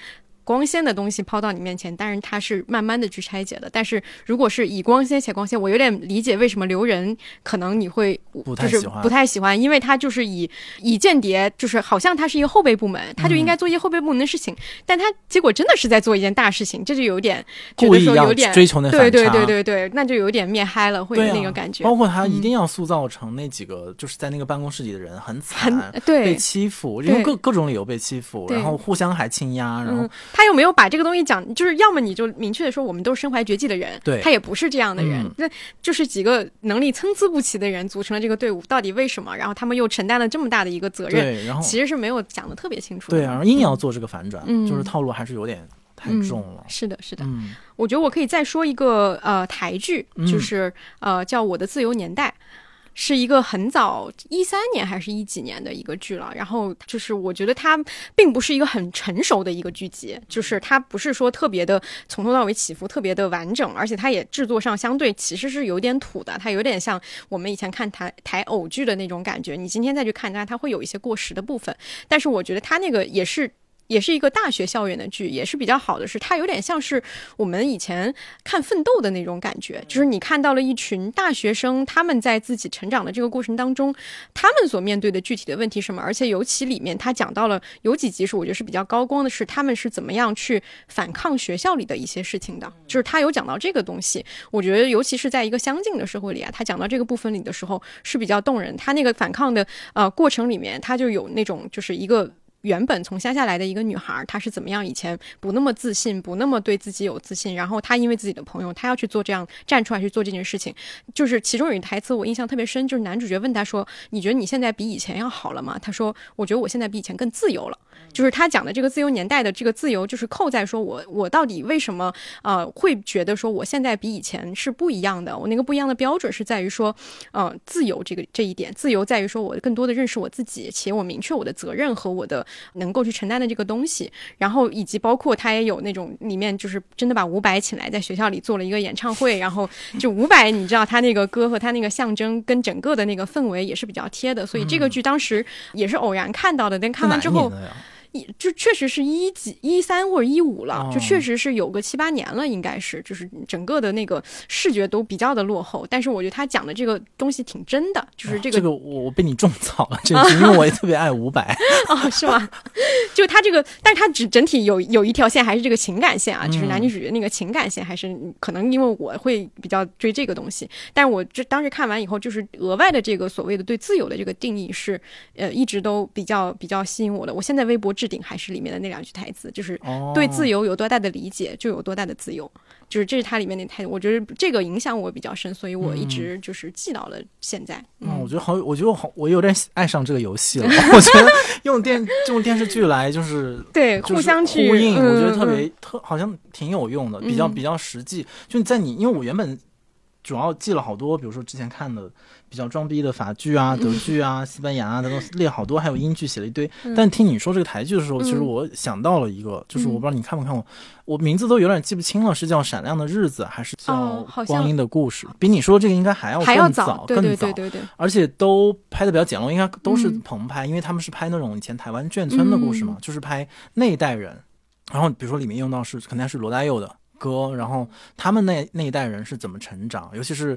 光鲜的东西抛到你面前，但是它是慢慢的去拆解的。但是如果是以光鲜且光鲜，我有点理解为什么留人可能你会就是不太喜欢，因为他就是以以间谍，就是好像他是一个后备部门，他就应该做一些后备部门的事情，但他结果真的是在做一件大事情，这就有点觉得说有点
追求那
对对对对对，那就有点面嗨了，会有那个感觉。
包括他一定要塑造成那几个就是在那个办公室里的人很惨，对被欺负，因为各各种理由被欺负，然后互相还倾压，然后。
他又没有把这个东西讲，就是要么你就明确的说，我们都是身怀绝技的人，
对，
他也不是这样的人，那就是几个能力参差不齐的人组成了这个队伍，到底为什么？然后他们又承担了这么大的一个责任，
对，然后
其实是没有讲的特别清楚，
对啊，然后硬要做这个反转，就是套路还是有点太重了，
是的，是的，嗯，我觉得我可以再说一个呃台剧，就是呃叫《我的自由年代》。是一个很早一三年还是一几年的一个剧了，然后就是我觉得它并不是一个很成熟的一个剧集，就是它不是说特别的从头到尾起伏特别的完整，而且它也制作上相对其实是有点土的，它有点像我们以前看台台偶剧的那种感觉。你今天再去看它，它会有一些过时的部分，但是我觉得它那个也是。也是一个大学校园的剧，也是比较好的是，它有点像是我们以前看《奋斗》的那种感觉，就是你看到了一群大学生，他们在自己成长的这个过程当中，他们所面对的具体的问题什么，而且尤其里面他讲到了有几集是我觉得是比较高光的，是他们是怎么样去反抗学校里的一些事情的，就是他有讲到这个东西，我觉得尤其是在一个相近的社会里啊，他讲到这个部分里的时候是比较动人，他那个反抗的呃过程里面，他就有那种就是一个。原本从乡下来的一个女孩，她是怎么样？以前不那么自信，不那么对自己有自信。然后她因为自己的朋友，她要去做这样站出来去做这件事情。就是其中有一台词我印象特别深，就是男主角问她说：“你觉得你现在比以前要好了吗？”她说：“我觉得我现在比以前更自由了。”就是他讲的这个自由年代的这个自由，就是扣在说我我到底为什么呃会觉得说我现在比以前是不一样的？我那个不一样的标准是在于说，呃，自由这个这一点，自由在于说我更多的认识我自己，且我明确我的责任和我的能够去承担的这个东西。然后以及包括他也有那种里面就是真的把伍佰请来在学校里做了一个演唱会，然后就伍佰你知道他那个歌和他那个象征跟整个的那个氛围也是比较贴的，所以这个剧当时也是偶然看到的，但看完之后。就确实是一几一三或者一五了，就确实是有个七八年了，应该是，就是整个的那个视觉都比较的落后。但是我觉得他讲的这个东西挺真的，就是这个
这个我我被你种草了，这因为我也特别爱伍佰
哦，是吗？就他这个，但是他只整体有有一条线还是这个情感线啊，就是男女主角那个情感线，还是可能因为我会比较追这个东西。但我这当时看完以后，就是额外的这个所谓的对自由的这个定义是，呃，一直都比较比较吸引我的。我现在微博。置顶还是里面的那两句台词，就是对自由有多大的理解，就有多大的自由，就是这是它里面那台，我觉得这个影响我比较深，所以我一直就是记到了现在。
嗯，我觉得好，我觉得我好，我有点爱上这个游戏了。我觉得 用电用电视剧来就是
对互相去
呼应，我觉得特别特好像挺有用的，比较比较实际。就在你，因为我原本主要记了好多，比如说之前看的。比较装逼的法剧啊、德剧啊、西班牙啊等等列好多，还有英剧写了一堆。但听你说这个台剧的时候，其实我想到了一个，就是我不知道你看没看过，我名字都有点记不清了，是叫《闪亮的日子》还是叫《光阴的故事》？比你说这个应该还要
还要
早，
更早，对对对。
而且都拍的比较简陋，应该都是棚拍，因为他们是拍那种以前台湾眷村的故事嘛，就是拍那一代人。然后比如说里面用到是肯定是罗大佑的歌，然后他们那那一代人是怎么成长，尤其是。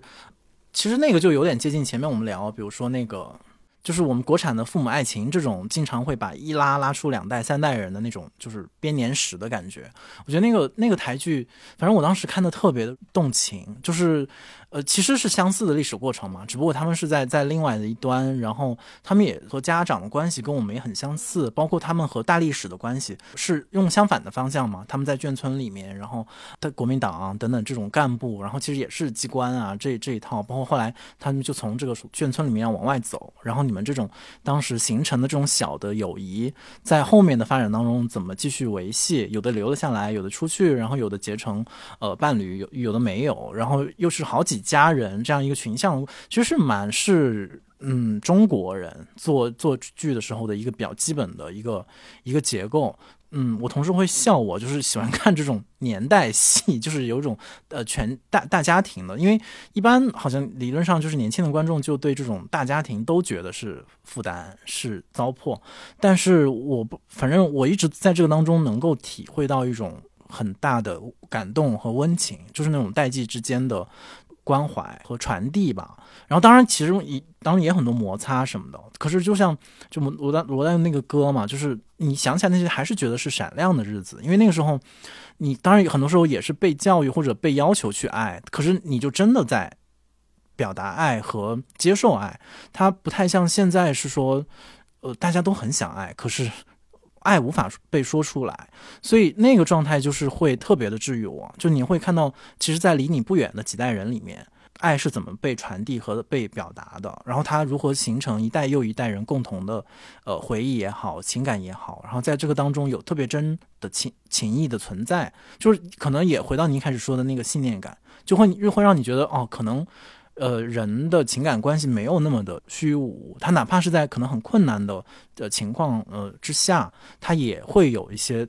其实那个就有点接近前面我们聊，比如说那个，就是我们国产的父母爱情这种，经常会把一拉拉出两代三代人的那种，就是编年史的感觉。我觉得那个那个台剧，反正我当时看的特别动情，就是。呃，其实是相似的历史过程嘛，只不过他们是在在另外的一端，然后他们也和家长的关系跟我们也很相似，包括他们和大历史的关系是用相反的方向嘛。他们在眷村里面，然后的国民党啊等等这种干部，然后其实也是机关啊，这这一套，包括后来他们就从这个眷村里面往外走，然后你们这种当时形成的这种小的友谊，在后面的发展当中怎么继续维系？有的留了下来，有的出去，然后有的结成呃伴侣，有有的没有，然后又是好几。家人这样一个群像，其实是蛮是嗯中国人做做剧的时候的一个比较基本的一个一个结构。嗯，我同事会笑我，就是喜欢看这种年代戏，就是有一种呃全大大家庭的，因为一般好像理论上就是年轻的观众就对这种大家庭都觉得是负担是糟粕，但是我不，反正我一直在这个当中能够体会到一种很大的感动和温情，就是那种代际之间的。关怀和传递吧，然后当然其中也当然也很多摩擦什么的，可是就像就罗大罗大佑那个歌嘛，就是你想起来那些还是觉得是闪亮的日子，因为那个时候你当然很多时候也是被教育或者被要求去爱，可是你就真的在表达爱和接受爱，它不太像现在是说呃大家都很想爱，可是。爱无法被说出来，所以那个状态就是会特别的治愈我。就你会看到，其实，在离你不远的几代人里面，爱是怎么被传递和被表达的，然后它如何形成一代又一代人共同的呃回忆也好，情感也好，然后在这个当中有特别真的情情谊的存在，就是可能也回到你一开始说的那个信念感，就会会让你觉得哦，可能。呃，人的情感关系没有那么的虚无，他哪怕是在可能很困难的的情况呃之下，他也会有一些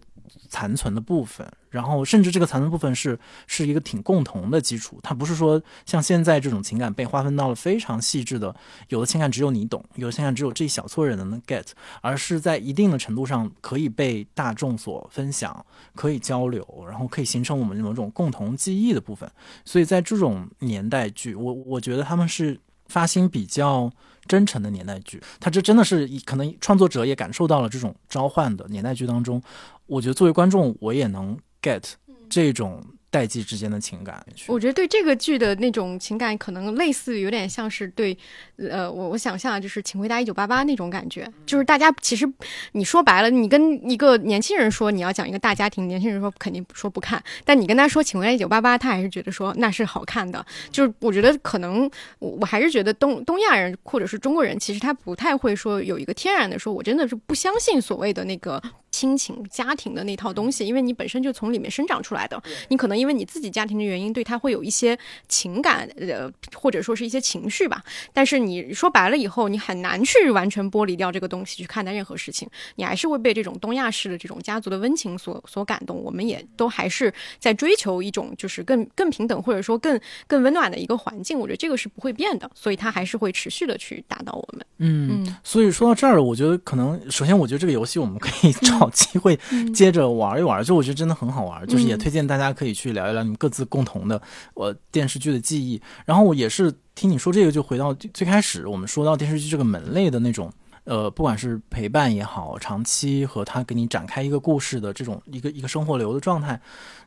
残存的部分，然后甚至这个残存部分是是一个挺共同的基础，它不是说像现在这种情感被划分到了非常细致的，有的情感只有你懂，有的情感只有这一小撮人能 get，而是在一定的程度上可以被大众所分享，可以交流，然后可以形成我们某种共同记忆的部分。所以在这种年代剧，我我觉得他们是发心比较。真诚的年代剧，它这真的是可能创作者也感受到了这种召唤的年代剧当中，我觉得作为观众我也能 get 这种。代际之间的情感，
我觉得对这个剧的那种情感，可能类似，有点像是对，呃，我我想象就是《请回答一九八八》那种感觉，就是大家其实你说白了，你跟一个年轻人说你要讲一个大家庭，年轻人说肯定说不看，但你跟他说《请回答一九八八》，他还是觉得说那是好看的。就是我觉得可能我我还是觉得东东亚人或者是中国人，其实他不太会说有一个天然的说，我真的是不相信所谓的那个。亲情家庭的那套东西，因为你本身就从里面生长出来的，你可能因为你自己家庭的原因，对他会有一些情感，呃，或者说是一些情绪吧。但是你说白了以后，你很难去完全剥离掉这个东西去看待任何事情，你还是会被这种东亚式的这种家族的温情所所感动。我们也都还是在追求一种就是更更平等或者说更更温暖的一个环境。我觉得这个是不会变的，所以它还是会持续的去打到我们。
嗯，所以说到这儿，我觉得可能首先，我觉得这个游戏我们可以 找。找机会接着玩一玩，就我觉得真的很好玩，就是也推荐大家可以去聊一聊你们各自共同的我电视剧的记忆。然后我也是听你说这个，就回到最开始我们说到电视剧这个门类的那种，呃，不管是陪伴也好，长期和他给你展开一个故事的这种一个一个生活流的状态，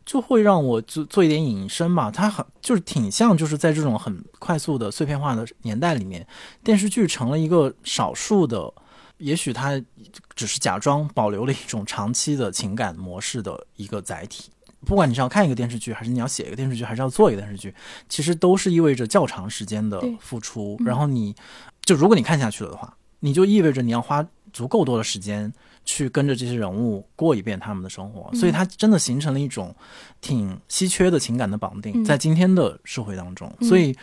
就会让我做做一点引申吧。它很就是挺像，就是在这种很快速的碎片化的年代里面，电视剧成了一个少数的。也许它只是假装保留了一种长期的情感模式的一个载体。不管你是要看一个电视剧，还是你要写一个电视剧，还是要做一个电视剧，其实都是意味着较长时间的付出。然后你就如果你看下去了的话，你就意味着你要花足够多的时间去跟着这些人物过一遍他们的生活。所以它真的形成了一种挺稀缺的情感的绑定，在今天的社会当中。所以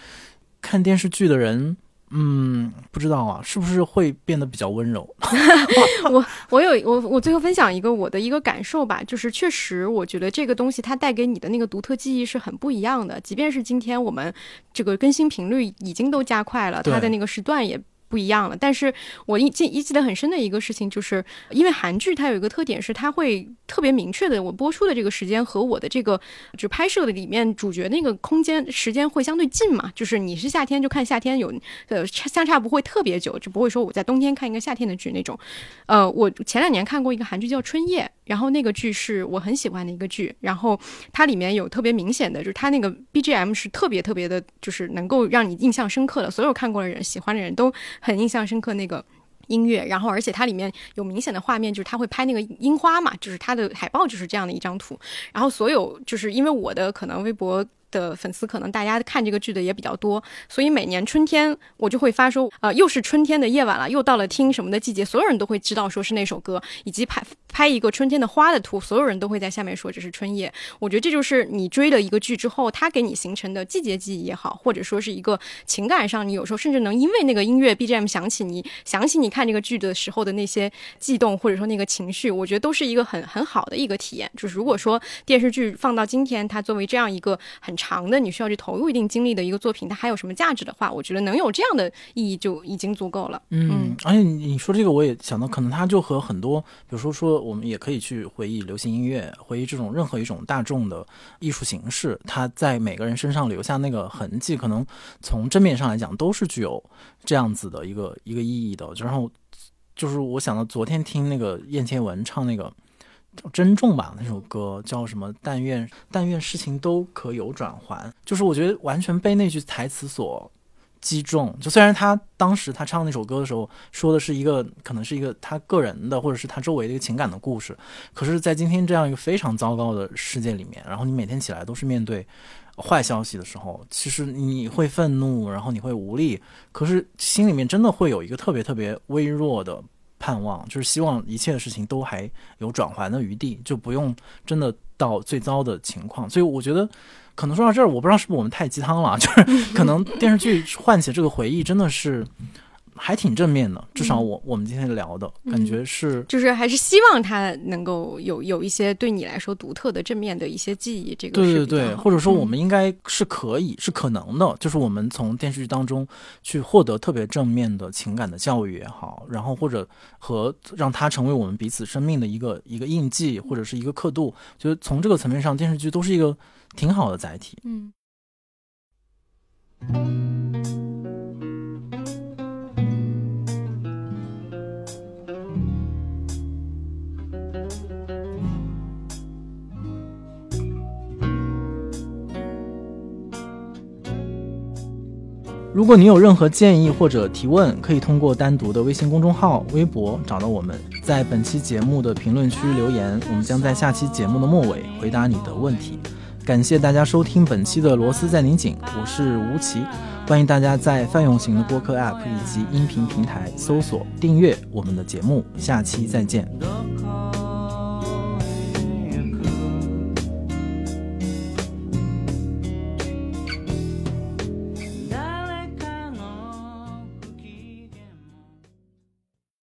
看电视剧的人。嗯，不知道啊，是不是会变得比较温柔？
我我有我我最后分享一个我的一个感受吧，就是确实我觉得这个东西它带给你的那个独特记忆是很不一样的。即便是今天我们这个更新频率已经都加快了，它的那个时段也。不一样了，但是我印记一记得很深的一个事情，就是因为韩剧它有一个特点是，它会特别明确的，我播出的这个时间和我的这个就拍摄的里面主角那个空间时间会相对近嘛，就是你是夏天就看夏天有呃相差不会特别久，就不会说我在冬天看一个夏天的剧那种。呃，我前两年看过一个韩剧叫《春夜》。然后那个剧是我很喜欢的一个剧，然后它里面有特别明显的，就是它那个 BGM 是特别特别的，就是能够让你印象深刻的，所有看过的人、喜欢的人都很印象深刻那个音乐。然后而且它里面有明显的画面，就是他会拍那个樱花嘛，就是它的海报就是这样的一张图。然后所有就是因为我的可能微博。的粉丝可能大家看这个剧的也比较多，所以每年春天我就会发说，呃，又是春天的夜晚了，又到了听什么的季节，所有人都会知道说是那首歌，以及拍拍一个春天的花的图，所有人都会在下面说这是春夜。我觉得这就是你追了一个剧之后，它给你形成的季节记忆也好，或者说是一个情感上，你有时候甚至能因为那个音乐 BGM 想起你想起你看这个剧的时候的那些悸动，或者说那个情绪，我觉得都是一个很很好的一个体验。就是如果说电视剧放到今天，它作为这样一个很长的，你需要去投入一定精力的一个作品，它还有什么价值的话，我觉得能有这样的意义就已经足够了。
嗯，而且你说这个，我也想到，可能它就和很多，比如说说，我们也可以去回忆流行音乐，回忆这种任何一种大众的艺术形式，它在每个人身上留下那个痕迹，可能从正面上来讲，都是具有这样子的一个一个意义的。然后就是我想到昨天听那个燕千文唱那个。珍重吧，那首歌叫什么？但愿但愿事情都可有转圜。就是我觉得完全被那句台词所击中。就虽然他当时他唱那首歌的时候说的是一个可能是一个他个人的或者是他周围的一个情感的故事，可是，在今天这样一个非常糟糕的世界里面，然后你每天起来都是面对坏消息的时候，其实你会愤怒，然后你会无力，可是心里面真的会有一个特别特别微弱的。盼望就是希望一切的事情都还有转圜的余地，就不用真的到最糟的情况。所以我觉得，可能说到这儿，我不知道是不是我们太鸡汤了，就是可能电视剧唤起这个回忆真的是还挺正面的，至少我我们今天聊的感觉是，
就是还是希望他能够有有一些对你来说独特的正面的一些记忆。这个
对对对，或者说我们应该是可以是可能的，就是我们从电视剧当中去获得特别正面的情感的教育也好，然后或者和让它成为我们彼此生命的一个一个印记或者是一个刻度，就是从这个层面上，电视剧都是一个挺好的载体。
嗯。
如果你有任何建议或者提问，可以通过单独的微信公众号、微博找到我们，在本期节目的评论区留言，我们将在下期节目的末尾回答你的问题。感谢大家收听本期的《螺丝在拧紧》，我是吴奇，欢迎大家在泛用型的播客 App 以及音频平台搜索订阅我们的节目，下期再见。